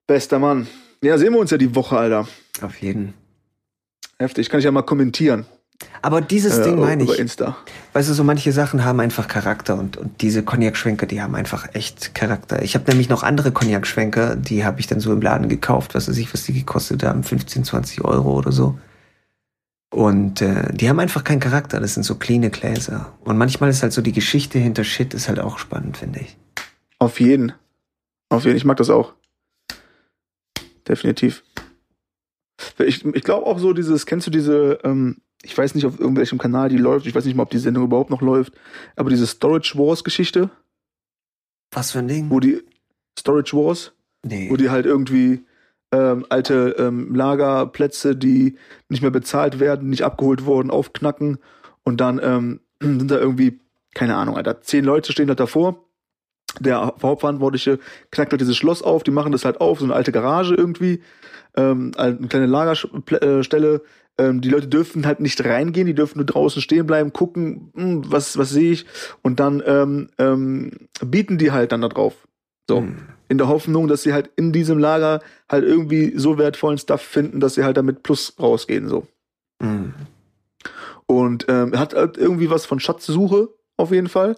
Bester Mann. Ja, sehen wir uns ja die Woche, Alter. Auf jeden. Heftig. Kann ich ja mal kommentieren. Aber dieses äh, Ding meine ich. Insta. Weißt du, so manche Sachen haben einfach Charakter und, und diese Cognac-Schwenker, die haben einfach echt Charakter. Ich habe nämlich noch andere Cognac-Schwenker, die habe ich dann so im Laden gekauft, was weiß ich, was die gekostet haben, 15, 20 Euro oder so. Und äh, die haben einfach keinen Charakter, das sind so cleane Gläser. Und manchmal ist halt so die Geschichte hinter Shit ist halt auch spannend, finde ich. Auf jeden. Auf jeden. Ich mag das auch. Definitiv. Ich, ich glaube auch so dieses, kennst du diese, ähm, ich weiß nicht, auf irgendwelchem Kanal die läuft, ich weiß nicht mal, ob die Sendung überhaupt noch läuft, aber diese Storage Wars Geschichte, Was für ein Ding? wo die, Storage Wars, Nee. wo die halt irgendwie ähm, alte ähm, Lagerplätze, die nicht mehr bezahlt werden, nicht abgeholt wurden, aufknacken und dann ähm, sind da irgendwie, keine Ahnung, Alter, zehn Leute stehen da davor. Der Hauptverantwortliche knackt halt dieses Schloss auf, die machen das halt auf, so eine alte Garage irgendwie, ähm, eine kleine Lagerstelle. Ähm, die Leute dürfen halt nicht reingehen, die dürfen nur draußen stehen bleiben, gucken, hm, was, was sehe ich, und dann ähm, ähm, bieten die halt dann da drauf. So. Hm in der Hoffnung, dass sie halt in diesem Lager halt irgendwie so wertvollen Stuff finden, dass sie halt damit plus rausgehen, so. Mhm. Und ähm, er hat halt irgendwie was von Schatzsuche, auf jeden Fall.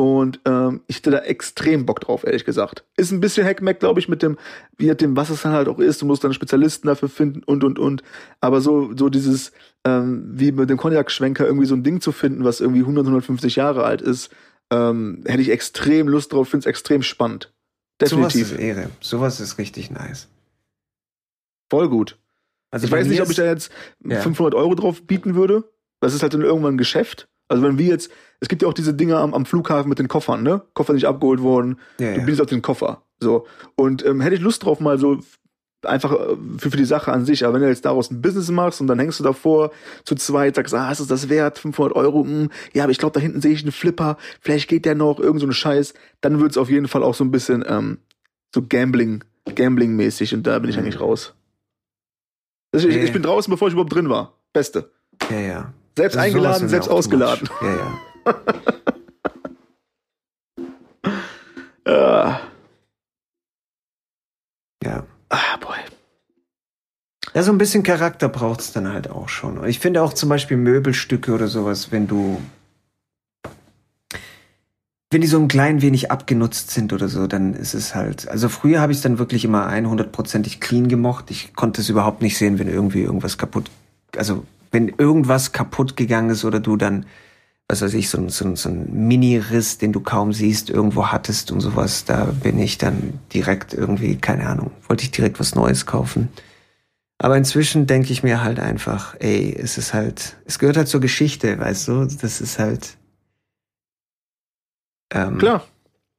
Und ähm, ich hatte da extrem Bock drauf, ehrlich gesagt. Ist ein bisschen Hackmack, glaube ich, mit dem, wie dem, was es dann halt auch ist. Du musst dann Spezialisten dafür finden und und und. Aber so, so dieses, ähm, wie mit dem Cognac-Schwenker irgendwie so ein Ding zu finden, was irgendwie 100, 150 Jahre alt ist, ähm, hätte ich extrem Lust drauf, finde es extrem spannend. Definitiv. Sowas ist Ehre. Sowas ist richtig nice. Voll gut. Also ich weiß nicht, ob ich da jetzt ja. 500 Euro drauf bieten würde. Das ist halt dann irgendwann ein Geschäft. Also wenn wir jetzt, es gibt ja auch diese Dinger am, am Flughafen mit den Koffern, ne? Koffer nicht abgeholt worden. Ja, du ja. auf den Koffer. So. Und ähm, hätte ich Lust drauf, mal so einfach äh, für, für die Sache an sich. Aber wenn du jetzt daraus ein Business machst und dann hängst du davor zu zweit, sagst, ah, ist das wert? 500 Euro? Hm, ja, aber ich glaube, da hinten sehe ich einen Flipper. Vielleicht geht der noch, irgend so ein Scheiß. Dann wird es auf jeden Fall auch so ein bisschen ähm, so Gambling, Gambling-mäßig und da bin ich mhm. eigentlich raus. Also ich, ich, bin draußen, bevor ich überhaupt drin war. Beste. Ja, ja. Selbst das eingeladen, selbst ausgeladen. Ja, ja. ja. Ja. Ja, so ein bisschen Charakter braucht es dann halt auch schon. Und ich finde auch zum Beispiel Möbelstücke oder sowas, wenn du wenn die so ein klein wenig abgenutzt sind oder so, dann ist es halt. Also früher habe ich es dann wirklich immer 100%ig clean gemocht. Ich konnte es überhaupt nicht sehen, wenn irgendwie irgendwas kaputt, also wenn irgendwas kaputt gegangen ist oder du dann, was weiß ich, so, so, so ein Mini-Riss, den du kaum siehst, irgendwo hattest und sowas, da bin ich dann direkt irgendwie, keine Ahnung, wollte ich direkt was Neues kaufen. Aber inzwischen denke ich mir halt einfach, ey, es ist halt, es gehört halt zur Geschichte, weißt du, das ist halt, ähm, Klar.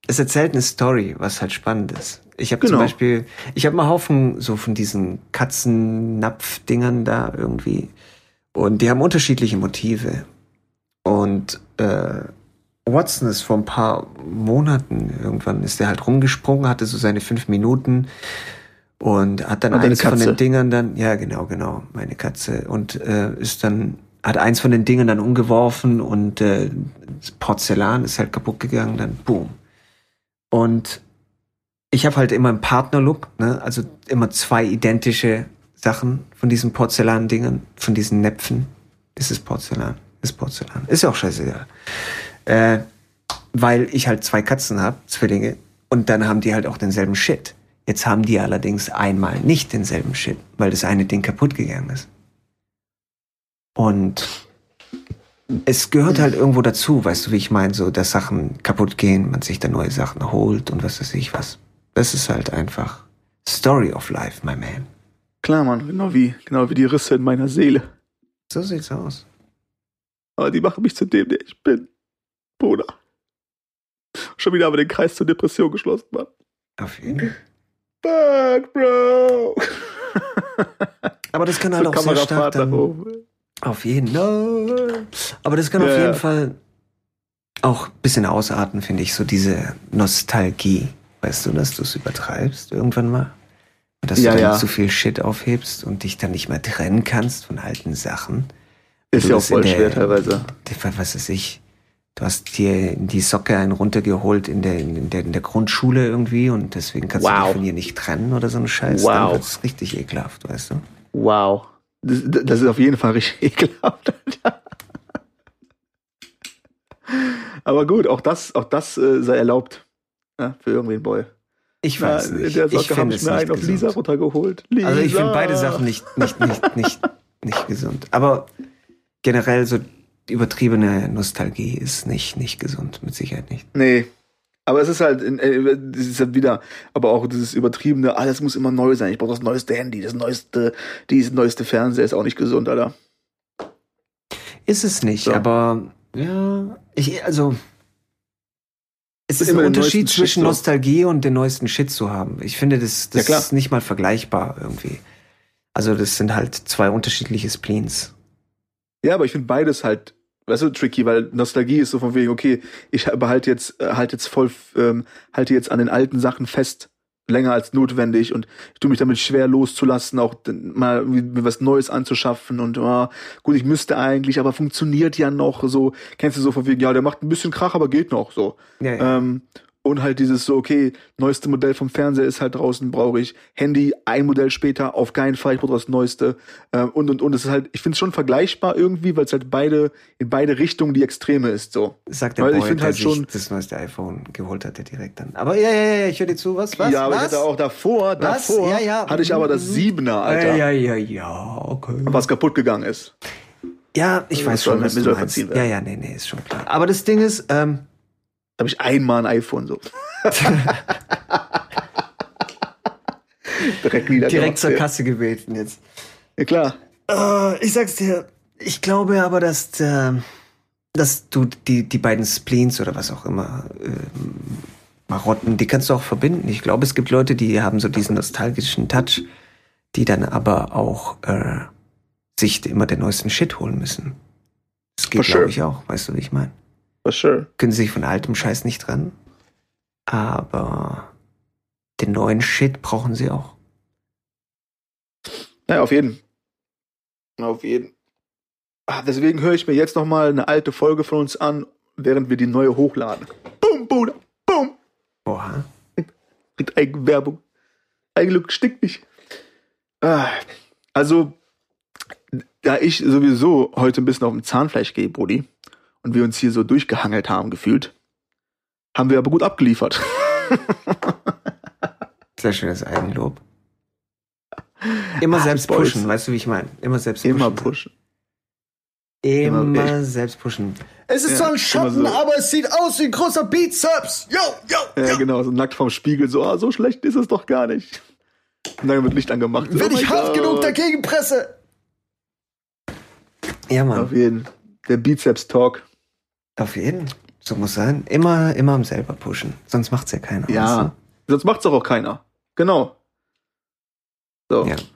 Es erzählt eine Story, was halt spannend ist. Ich habe genau. zum Beispiel, ich habe mal Haufen so von diesen Katzennapf-Dingern da irgendwie. Und die haben unterschiedliche Motive. Und äh, Watson ist vor ein paar Monaten, irgendwann ist der halt rumgesprungen, hatte so seine fünf Minuten und hat dann und eins von den Dingern dann, ja genau, genau, meine Katze. Und äh, ist dann hat eins von den Dingen dann umgeworfen und äh, Porzellan ist halt kaputt gegangen, dann boom. Und ich habe halt immer einen Partnerlook, ne? also immer zwei identische Sachen von diesen Porzellan-Dingen, von diesen Näpfen. Ist es Porzellan? Ist Porzellan. Ist ja auch scheißegal. Äh, weil ich halt zwei Katzen habe, Zwillinge, und dann haben die halt auch denselben Shit. Jetzt haben die allerdings einmal nicht denselben Shit, weil das eine Ding kaputt gegangen ist. Und es gehört halt irgendwo dazu, weißt du, wie ich meine, so, dass Sachen kaputt gehen, man sich dann neue Sachen holt und was weiß ich was. Das ist halt einfach Story of Life, my man. Klar, Mann, genau wie, genau wie die Risse in meiner Seele. So sieht's aus. Aber die machen mich zu dem, der ich bin. Bruder. Schon wieder aber den Kreis zur Depression geschlossen, Mann. Auf jeden Fall. Fuck, Bro. aber das kann halt so auch sehr stark dann, auf jeden Fall. Aber das kann ja, auf jeden ja. Fall auch ein bisschen ausarten, finde ich, so diese Nostalgie. Weißt du, dass du es übertreibst irgendwann mal? Und dass ja, du dann zu viel Shit aufhebst und dich dann nicht mehr trennen kannst von alten Sachen. Ist ja auch voll schwer teilweise. Was weiß ich, du hast dir die Socke einen runtergeholt in der, in der, in der Grundschule irgendwie und deswegen kannst wow. du dich von ihr nicht trennen oder so ein Scheiß. Wow. Dann wird es richtig ekelhaft, weißt du? Wow. Das, das ist auf jeden Fall richtig ekelhaft. Aber gut, auch das, auch das äh, sei erlaubt. Ja, für irgendwen Boy. Ich weiß Na, nicht. Der Socke habe ich mir einen auf Lisa runtergeholt. Lisa. Also ich finde beide Sachen nicht, nicht, nicht, nicht, nicht gesund. Aber generell so übertriebene Nostalgie ist nicht, nicht gesund, mit Sicherheit nicht. Nee, aber es ist halt, äh, das ist halt wieder, aber auch dieses übertriebene, alles muss immer neu sein. Ich brauche das neueste Handy, das neueste, dieses neueste Fernseher ist auch nicht gesund, Alter. Ist es nicht, so. aber ja, ich, also Es ist Immer ein Unterschied zwischen. Nostalgie und den neuesten Shit zu haben. Ich finde, das, das Ja, ist nicht mal vergleichbar irgendwie. Also das sind halt zwei unterschiedliche Spleens. Ja, aber ich finde beides halt, weißt du, tricky, weil Nostalgie ist so von wegen, okay, ich behalte jetzt, äh, halt jetzt voll, ähm, halte jetzt an den alten Sachen fest, länger als notwendig und ich tue mich damit schwer loszulassen, auch mal was Neues anzuschaffen und ah, gut, ich müsste eigentlich, aber funktioniert ja noch so. Kennst du so von wegen, ja, der macht ein bisschen Krach, aber geht noch so. Ja, ja. Ähm, und halt dieses so, okay, neueste Modell vom Fernseher ist halt draußen, brauche ich. Handy, ein Modell später, auf keinen Fall, ich brauche das Neueste. Ähm, und, und, und es ist halt, ich finde es schon vergleichbar irgendwie, weil es halt beide, in beide Richtungen die Extreme ist, so. Sagt der weil ich Boy, find der halt sich schon- das neueste iPhone geholt hat, der direkt dann. Aber ja, ja, ja, ich höre dir zu. Was? Was? ja, aber was? ich hatte auch davor, Was? davor Ja, ja. hatte ich aber das Mhm. Siebener, Alter, Ja, ja, ja, ja, okay. was kaputt gegangen ist. Ja, ich Also weiß schon, was du meinst. Ja, ja, nee, nee, ist schon klar. Aber das Ding ist, ähm, Da habe ich einmal ein iPhone so. Direkt wieder. direkt zur Kasse gebeten jetzt. Ja, klar. Äh, ich sag's dir, ich glaube aber, dass, der, dass du die, die beiden Spleens oder was auch immer, ähm, Marotten, die kannst du auch verbinden. Ich glaube, es gibt Leute, die haben so diesen nostalgischen Touch, die dann aber auch äh, sich immer den neuesten Shit holen müssen. Das geht, glaube ich, auch. Weißt du, wie ich meine? For sure. Können sie sich von altem Scheiß nicht trennen. Aber den neuen Shit brauchen sie auch. Ja, auf jeden. Auf jeden. Ah, deswegen höre ich mir jetzt noch mal eine alte Folge von uns an, während wir die neue hochladen. Boom, Bruder. Boom. Oha. Mit Eigenwerbung. Eigenlook stinkt nicht. Ah, also, da ich sowieso heute ein bisschen auf dem Zahnfleisch gehe, Brudi, und wir uns hier so durchgehangelt haben, gefühlt, haben wir aber gut abgeliefert. Sehr schönes Eigenlob. Immer Ah, selbst pushen, weißt du, wie ich meine? Immer selbst pushen. Immer pushen. Immer, Immer- selbst pushen. Es ist Ja, zwar ein Schatten, so. aber es sieht aus wie ein großer Bizeps. Yo, yo, Ja, yo. genau, so nackt vorm Spiegel, so, ah, so schlecht ist es doch gar nicht. Und dann wird Licht angemacht. Wenn Oh ich hart genug dagegen presse. Ja, Mann. Auf jeden. Der Bizeps-Talk. Auf jeden. So muss sein. Immer, immer am selber pushen. Sonst macht's ja keiner. Ja. Sonst macht's doch auch keiner. Genau. So. weißt du? Ja.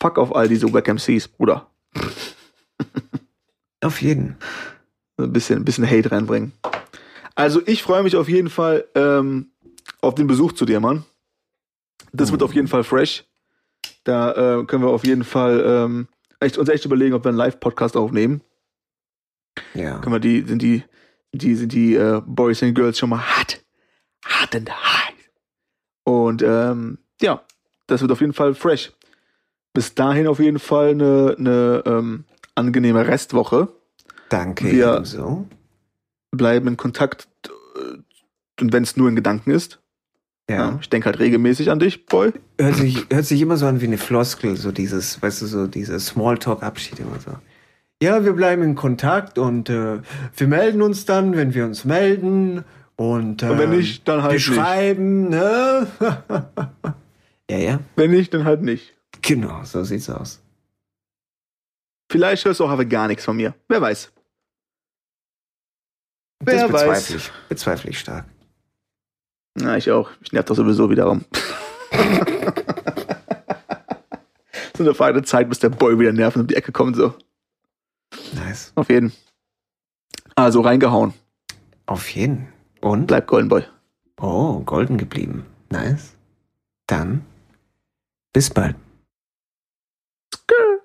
Fuck auf all diese Wack MCs, Bruder. Auf jeden. Ein bisschen, ein bisschen Hate reinbringen. Also ich freue mich auf jeden Fall ähm, auf den Besuch zu dir, Mann. Das wird Mhm. auf jeden Fall fresh. Da äh, können wir auf jeden Fall ähm, echt, uns echt überlegen, ob wir einen Live-Podcast aufnehmen. Ja. können wir die, sind die, die, sind die äh, Boys and Girls schon mal hart, hart and high. Und ähm, ja, das wird auf jeden Fall fresh. Bis dahin auf jeden Fall eine, eine ähm, angenehme Restwoche. Danke. Wir- ebenso. Bleiben in Kontakt, äh, und wenn es nur in Gedanken ist. Ja. Ja. Ich denke halt regelmäßig an dich, Boy. Hört sich, hört sich immer so an wie eine Floskel, so dieses, weißt du, so dieser Smalltalk-Abschied immer so. Ja, wir bleiben in Kontakt und äh, wir melden uns dann, wenn wir uns melden. Und, Und wenn ähm, nicht, dann halt wir nicht. schreiben, ne? ja, ja, Wenn nicht, dann halt nicht. genau, so sieht's aus. Vielleicht hörst du auch aber gar nichts von mir. Wer weiß. Das Wer bezweifle weiß. ich, bezweifle ich stark. Na, ich auch. Ich nerv doch sowieso wieder rum. so eine feine Zeit, bis der Boy wieder nerven um die Ecke kommt, so. Nice. Auf jeden. Also reingehauen. Auf jeden. Und? Bleibt Golden Boy. Oh, golden geblieben. Nice. Dann bis bald. Skrr.